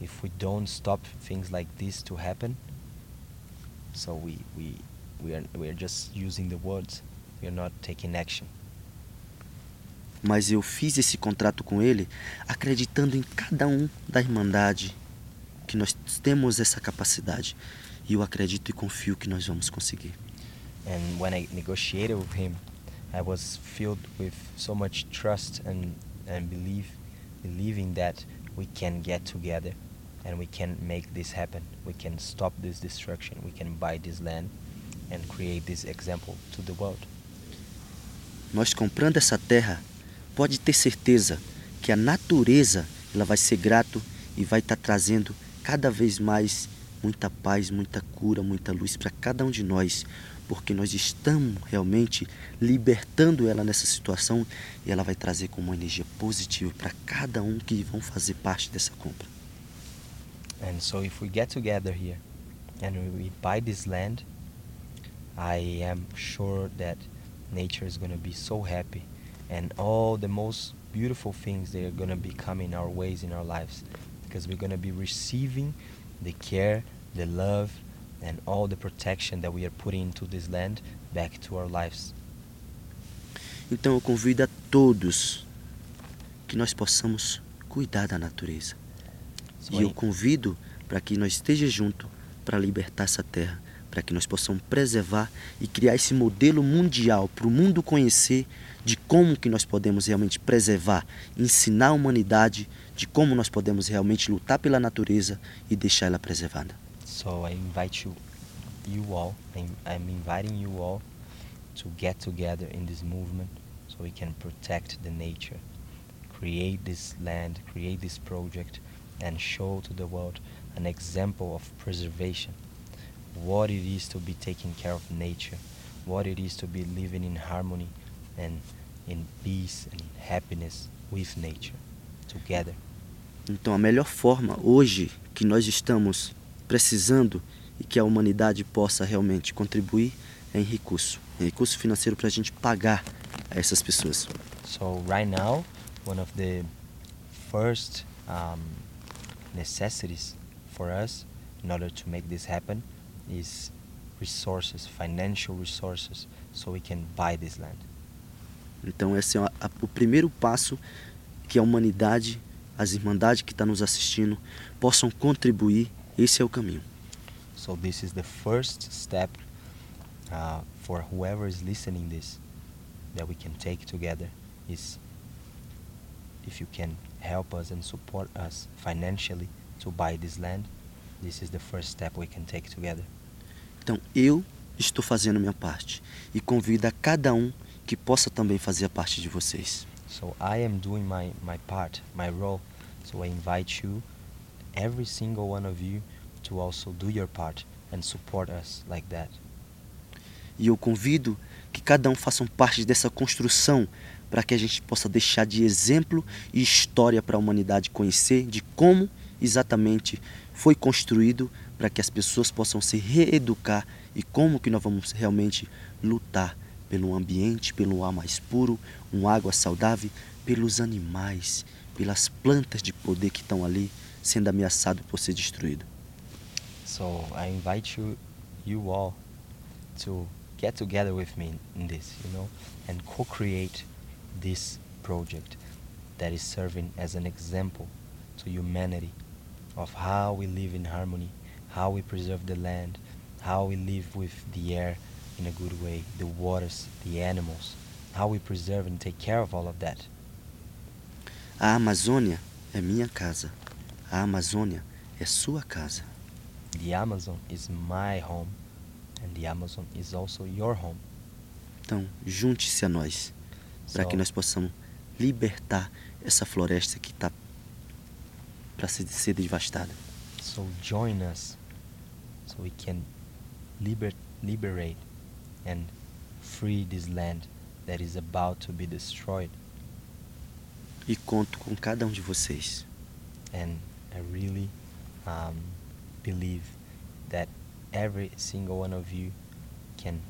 Speaker 2: if we don't stop things like this to happen, so we we we are we are just using the words. We are not taking action.
Speaker 3: Mas eu fiz esse contrato com ele acreditando em cada um da Irmandade, que nós temos essa capacidade. E eu acredito e confio que nós vamos conseguir.
Speaker 2: And when I negotiated with him, I was filled with so much trust and, and belief, believing that we can get together and we can make this happen. We can stop this destruction. We can buy this land and create this example to the world.
Speaker 3: Nós comprando essa terra, pode ter certeza que a natureza ela vai ser grato e vai estar trazendo cada vez mais muita paz, muita cura, muita luz para cada um de nós, porque nós estamos realmente libertando ela nessa situação e ela vai trazer como uma energia positiva para cada um que vão fazer parte dessa compra.
Speaker 2: And so if we get together here and we buy this land, I am sure that nature is going to be so happy and all the most beautiful things they're going to be coming our ways in our lives because we're going to be receiving the care, the love and all the protection that we are putting into this land back to our lives.
Speaker 3: Então eu convido a todos que nós possamos cuidar da natureza.
Speaker 2: So
Speaker 3: E eu convido para que nós estejamos juntos para libertar essa terra, para que nós possamos preservar e criar esse modelo mundial para o mundo conhecer de como que nós podemos realmente preservar, ensinar a humanidade de como nós podemos realmente lutar pela natureza e deixar ela preservada.
Speaker 2: So I invite you, you all. I'm, I'm inviting you all to get together in this movement so we can protect the nature, create this land, create this project, and show to the world an example of preservation. What it is to be taking care of nature, what it is to be living in harmony and in peace and in happiness with nature together.
Speaker 3: Então a melhor forma hoje que nós estamos precisando e que a humanidade possa realmente contribuir é em recurso, em recurso financeiro para a gente pagar a essas pessoas.
Speaker 2: So right now, one of the first um, necessities for us in order to make this happen is resources, financial resources, so we can buy this land.
Speaker 3: Então esse é a- o primeiro passo que a humanidade, as irmandades que estão nos assistindo possam contribuir. Esse é o caminho.
Speaker 2: So this is the first step uh, for whoever is listening this that we can take together is if you can help us and support us financially to buy this land, this is the first step we can take together.
Speaker 3: Então eu estou fazendo minha parte e convido a cada um que possa também fazer a parte de vocês.
Speaker 2: So I am doing my, my part, my role. So I invite you, every single one of you, to also do your part and support us like that.
Speaker 3: E eu convido que cada um faça parte dessa construção para que a gente possa deixar de exemplo e história para a humanidade conhecer de como exatamente foi construído para que as pessoas possam se reeducar e como que nós vamos realmente lutar pelo ambiente, pelo ar mais puro, uma água saudável, pelos animais, pelas plantas de poder que estão ali sendo ameaçado por ser destruído.
Speaker 2: So I invite you, you all, to get together with me in this, you know, and co-create this project that is serving as an example to humanity of how we live in harmony, how we preserve the land, how we live with the air in a good way, the waters, the animals, how we preserve and take care of all of that.
Speaker 3: A Amazônia é minha casa. A Amazônia é sua casa.
Speaker 2: The Amazon is my home, and the Amazon is also your home.
Speaker 3: Então, junte-se a nós para que
Speaker 2: So-
Speaker 3: nós possamos libertar essa floresta que está para ser, ser devastada.
Speaker 2: So join us so we can liber- liberate and free this land that is about to be destroyed.
Speaker 3: E conto com cada um de vocês.
Speaker 2: And I really um, believe that every single one of you can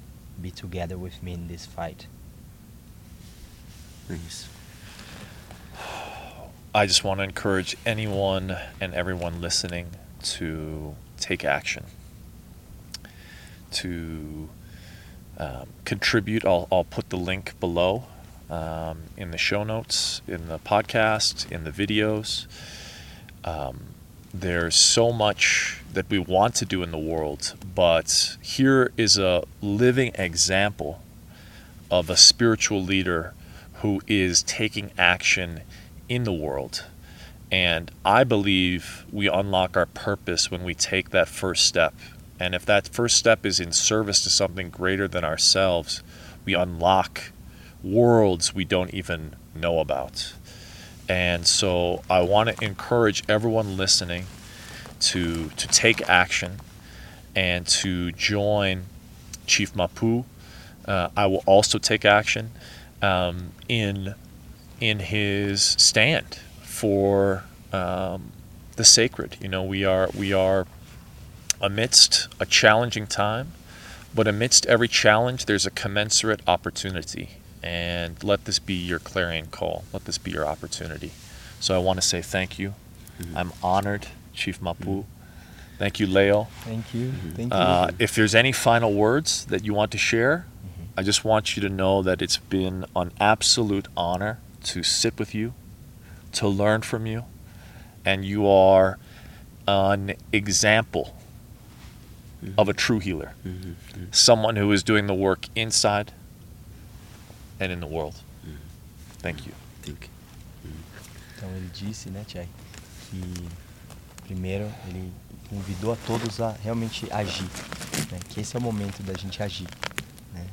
Speaker 2: be together with me in this fight.
Speaker 3: É isso.
Speaker 1: I just want to encourage anyone and everyone listening to take action, to um, contribute. I'll, I'll put the link below um, in the show notes, in the podcast, in the videos. Um, there's so much that we want to do in the world, but here is a living example of a spiritual leader who is taking action in the world. And I believe we unlock our purpose when we take that first step. And if that first step is in service to something greater than ourselves, we unlock worlds we don't even know about. And so I want to encourage everyone listening to to take action and to join Chief Mapu. Uh, I will also take action um, in in his stand for um, the sacred. You know, we are we are amidst a challenging time, but amidst every challenge, there's a commensurate opportunity. And let this be your clarion call. Let this be your opportunity. So I want to say thank you. I'm honored, Chief Mapu. Thank you, Leo.
Speaker 2: Thank you. Thank
Speaker 1: Uh, if there's any final words that you want to share,
Speaker 2: Mhm.
Speaker 1: I just want you to know that it's been an absolute honor to sit with you, to learn from you, and you are an example of a true healer,
Speaker 3: Uhum, uhum.
Speaker 1: someone who is doing the work inside and in the world. Thank you.
Speaker 3: Tem que-
Speaker 2: Então ele disse, né, Thierry, que primeiro ele convidou a todos a realmente agir, né, que esse é o momento da gente agir. Né?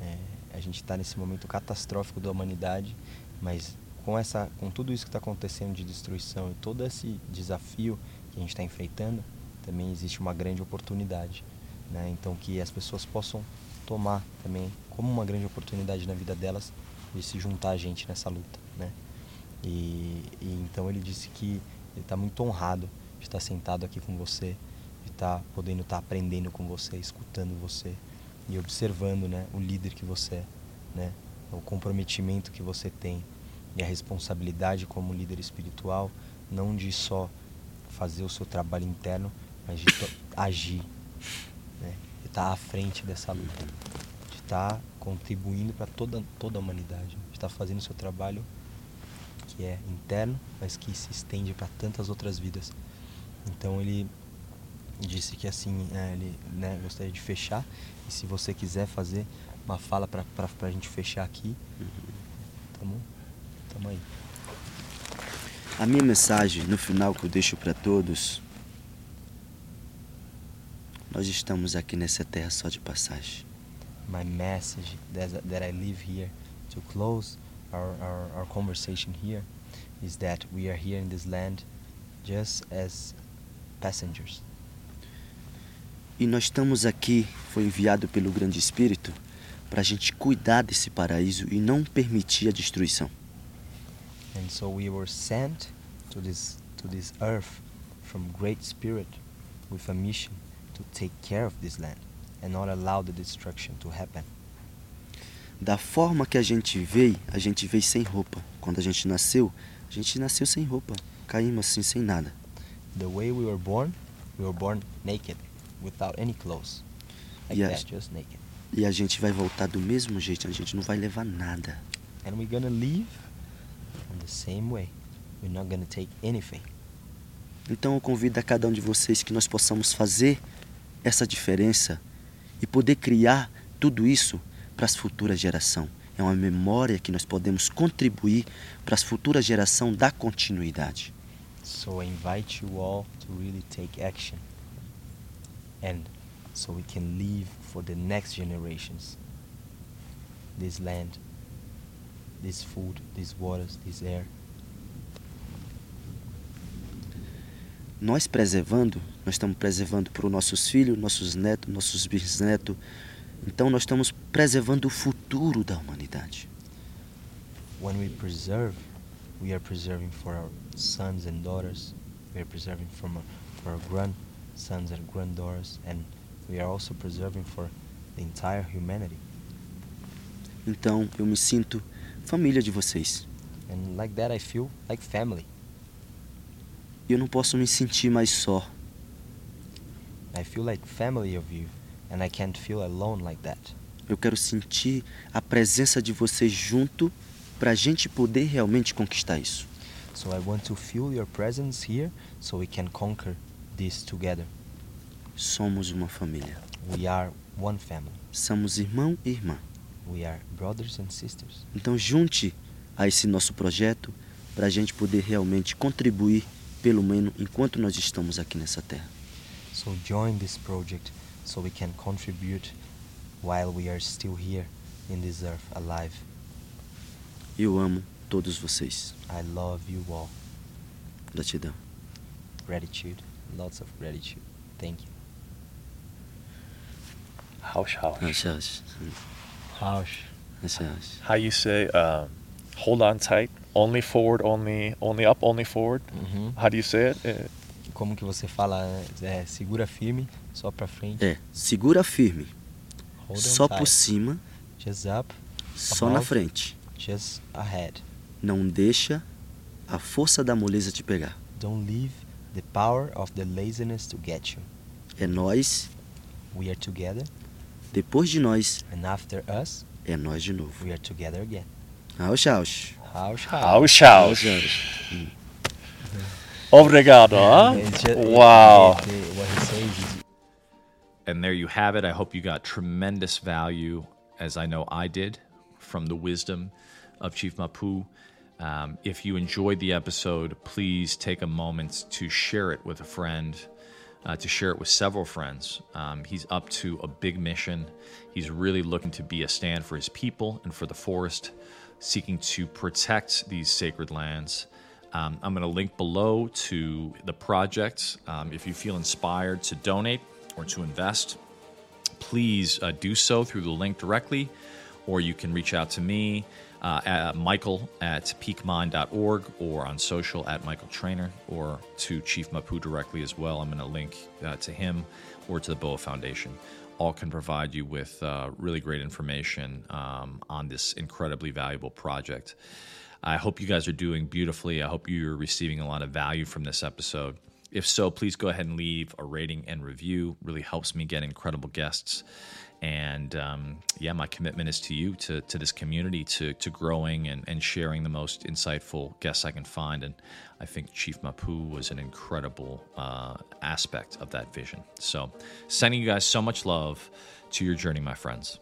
Speaker 2: É, a gente está nesse momento catastrófico da humanidade, mas com, essa, com tudo isso que está acontecendo de destruição e todo esse desafio que a gente está enfrentando, também existe uma grande oportunidade. Né? Então que as pessoas possam tomar também como uma grande oportunidade na vida delas de se juntar a gente nessa luta. Né? E, e então ele disse que ele está muito honrado de estar sentado aqui com você, de estar podendo estar aprendendo com você, escutando você e observando, né, o líder que você é, né, o comprometimento que você tem e a responsabilidade como líder espiritual, não de só fazer o seu trabalho interno, mas de agir, né, de estar à frente dessa luta, de estar contribuindo para toda toda a humanidade, de estar fazendo o seu trabalho que é interno, mas que se estende para tantas outras vidas. Então ele disse que assim, é, ele né, gostaria de fechar, e se você quiser fazer uma fala para a gente fechar aqui, tamo, tamo aí.
Speaker 3: A minha mensagem no final que eu deixo para todos: nós estamos aqui nessa terra só de passagem.
Speaker 2: My message that, I leave here to close our, our, our conversation here is that we are here in this land just as passengers.
Speaker 3: E nós estamos aqui, foi enviado pelo Grande Espírito, para a gente cuidar desse paraíso e não permitir a destruição.
Speaker 2: And so we were sent to this to this earth from great spirit with a mission to take care of this land and not allow the destruction to happen.
Speaker 3: Da forma que a gente veio, a gente veio sem roupa. Quando a gente nasceu, A gente nasceu sem roupa, caímos assim sem nada.
Speaker 2: The way we were born, we were born naked, without any clothes. Like
Speaker 3: Yes.
Speaker 2: that, just naked.
Speaker 3: E a gente vai voltar do mesmo jeito, a gente não vai levar nada.
Speaker 2: And we're gonna leave in the same way. We're not gonna take anything.
Speaker 3: Então eu convido a cada um de vocês que nós possamos fazer essa diferença e poder criar tudo isso para as futuras gerações. É uma memória que nós podemos contribuir para as futuras gerações da continuidade.
Speaker 2: So I invite you all to really take action. And so we can leave for the next generations this land, this food, these waters, this air.
Speaker 3: Nós preservando, nós estamos preservando para os nossos filhos, nossos netos, nossos bisnetos. Então nós estamos preservando o futuro da humanidade.
Speaker 2: When we preserve, we are preserving for our sons and daughters. We are preserving from our, for our grandsons and granddaughters, and we are also preserving for the entire humanity.
Speaker 3: Então eu me sinto família de vocês.
Speaker 2: And like that, I feel like family.
Speaker 3: E eu não posso me sentir mais só.
Speaker 2: I feel like family of you, and I can't feel alone like that.
Speaker 3: Eu quero sentir a presença de vocês junto para a gente poder realmente conquistar isso.
Speaker 2: So I want to feel your presence here, so we can conquer this together.
Speaker 3: Somos uma família.
Speaker 2: We are one family.
Speaker 3: Somos irmão e irmã.
Speaker 2: We are brothers and sisters.
Speaker 3: Então junte a esse nosso projeto para a gente poder realmente contribuir, pelo menos enquanto nós estamos aqui nessa terra.
Speaker 2: So join this project, so we can contribute while we are still here in this earth, alive.
Speaker 3: Eu amo todos vocês.
Speaker 2: I love you all.
Speaker 3: Gratidão.
Speaker 2: Gratitude, lots of gratitude. Thank you.
Speaker 3: Acha, acha.
Speaker 2: Rausch.
Speaker 3: Acha, acha.
Speaker 1: How you say, um, hold on tight, only forward, only, only up, only forward?
Speaker 2: Uhum.
Speaker 1: How do you say it? Uh,
Speaker 2: Como que você fala? É, segura firme, só pra frente.
Speaker 3: É, segura firme.
Speaker 2: Hold on
Speaker 3: Só
Speaker 2: tight.
Speaker 3: por cima,
Speaker 2: Just up,
Speaker 3: só na
Speaker 2: Above.
Speaker 3: frente.
Speaker 2: just ahead.
Speaker 3: Não deixa a força da moleza te pegar.
Speaker 2: Don't leave the power of the laziness to get you.
Speaker 3: É nós,
Speaker 2: We are together,
Speaker 3: depois de nós,
Speaker 2: and after us,
Speaker 3: é nós de novo.
Speaker 2: we are together again.
Speaker 3: Ausch, ausch.
Speaker 2: Rausch,
Speaker 1: haush,
Speaker 3: Ausch,
Speaker 1: haush. Obrigado, huh?
Speaker 2: It's ju-
Speaker 1: Wow.
Speaker 2: it- it- what he says is
Speaker 1: And there you have it. I hope you got tremendous value, as I know I did, from the wisdom of Chief Mapu. Um, if you enjoyed the episode, please take a moment to share it with a friend, uh, to share it with several friends. Um, he's up to a big mission. He's really looking to be a stand for his people and for the forest, seeking to protect these sacred lands. Um, I'm going to link below to the project. Um, if you feel inspired to donate or to invest, please uh, do so through the link directly, or you can reach out to me, uh, at Michael at peakmind.org, or on social at Michael Trainer, or to Chief Mapu directly as well. I'm going to link uh, to him or to the Boa Foundation. All can provide you with uh, really great information um, on this incredibly valuable project. I hope you guys are doing beautifully. I hope you're receiving a lot of value from this episode. If so, please go ahead and leave a rating and review. Really helps me get incredible guests. And um, yeah, my commitment is to you, to, to this community, to, to growing and, and sharing the most insightful guests I can find. And I think Chief Mapu was an incredible uh, aspect of that vision. So, sending you guys so much love to your journey, my friends.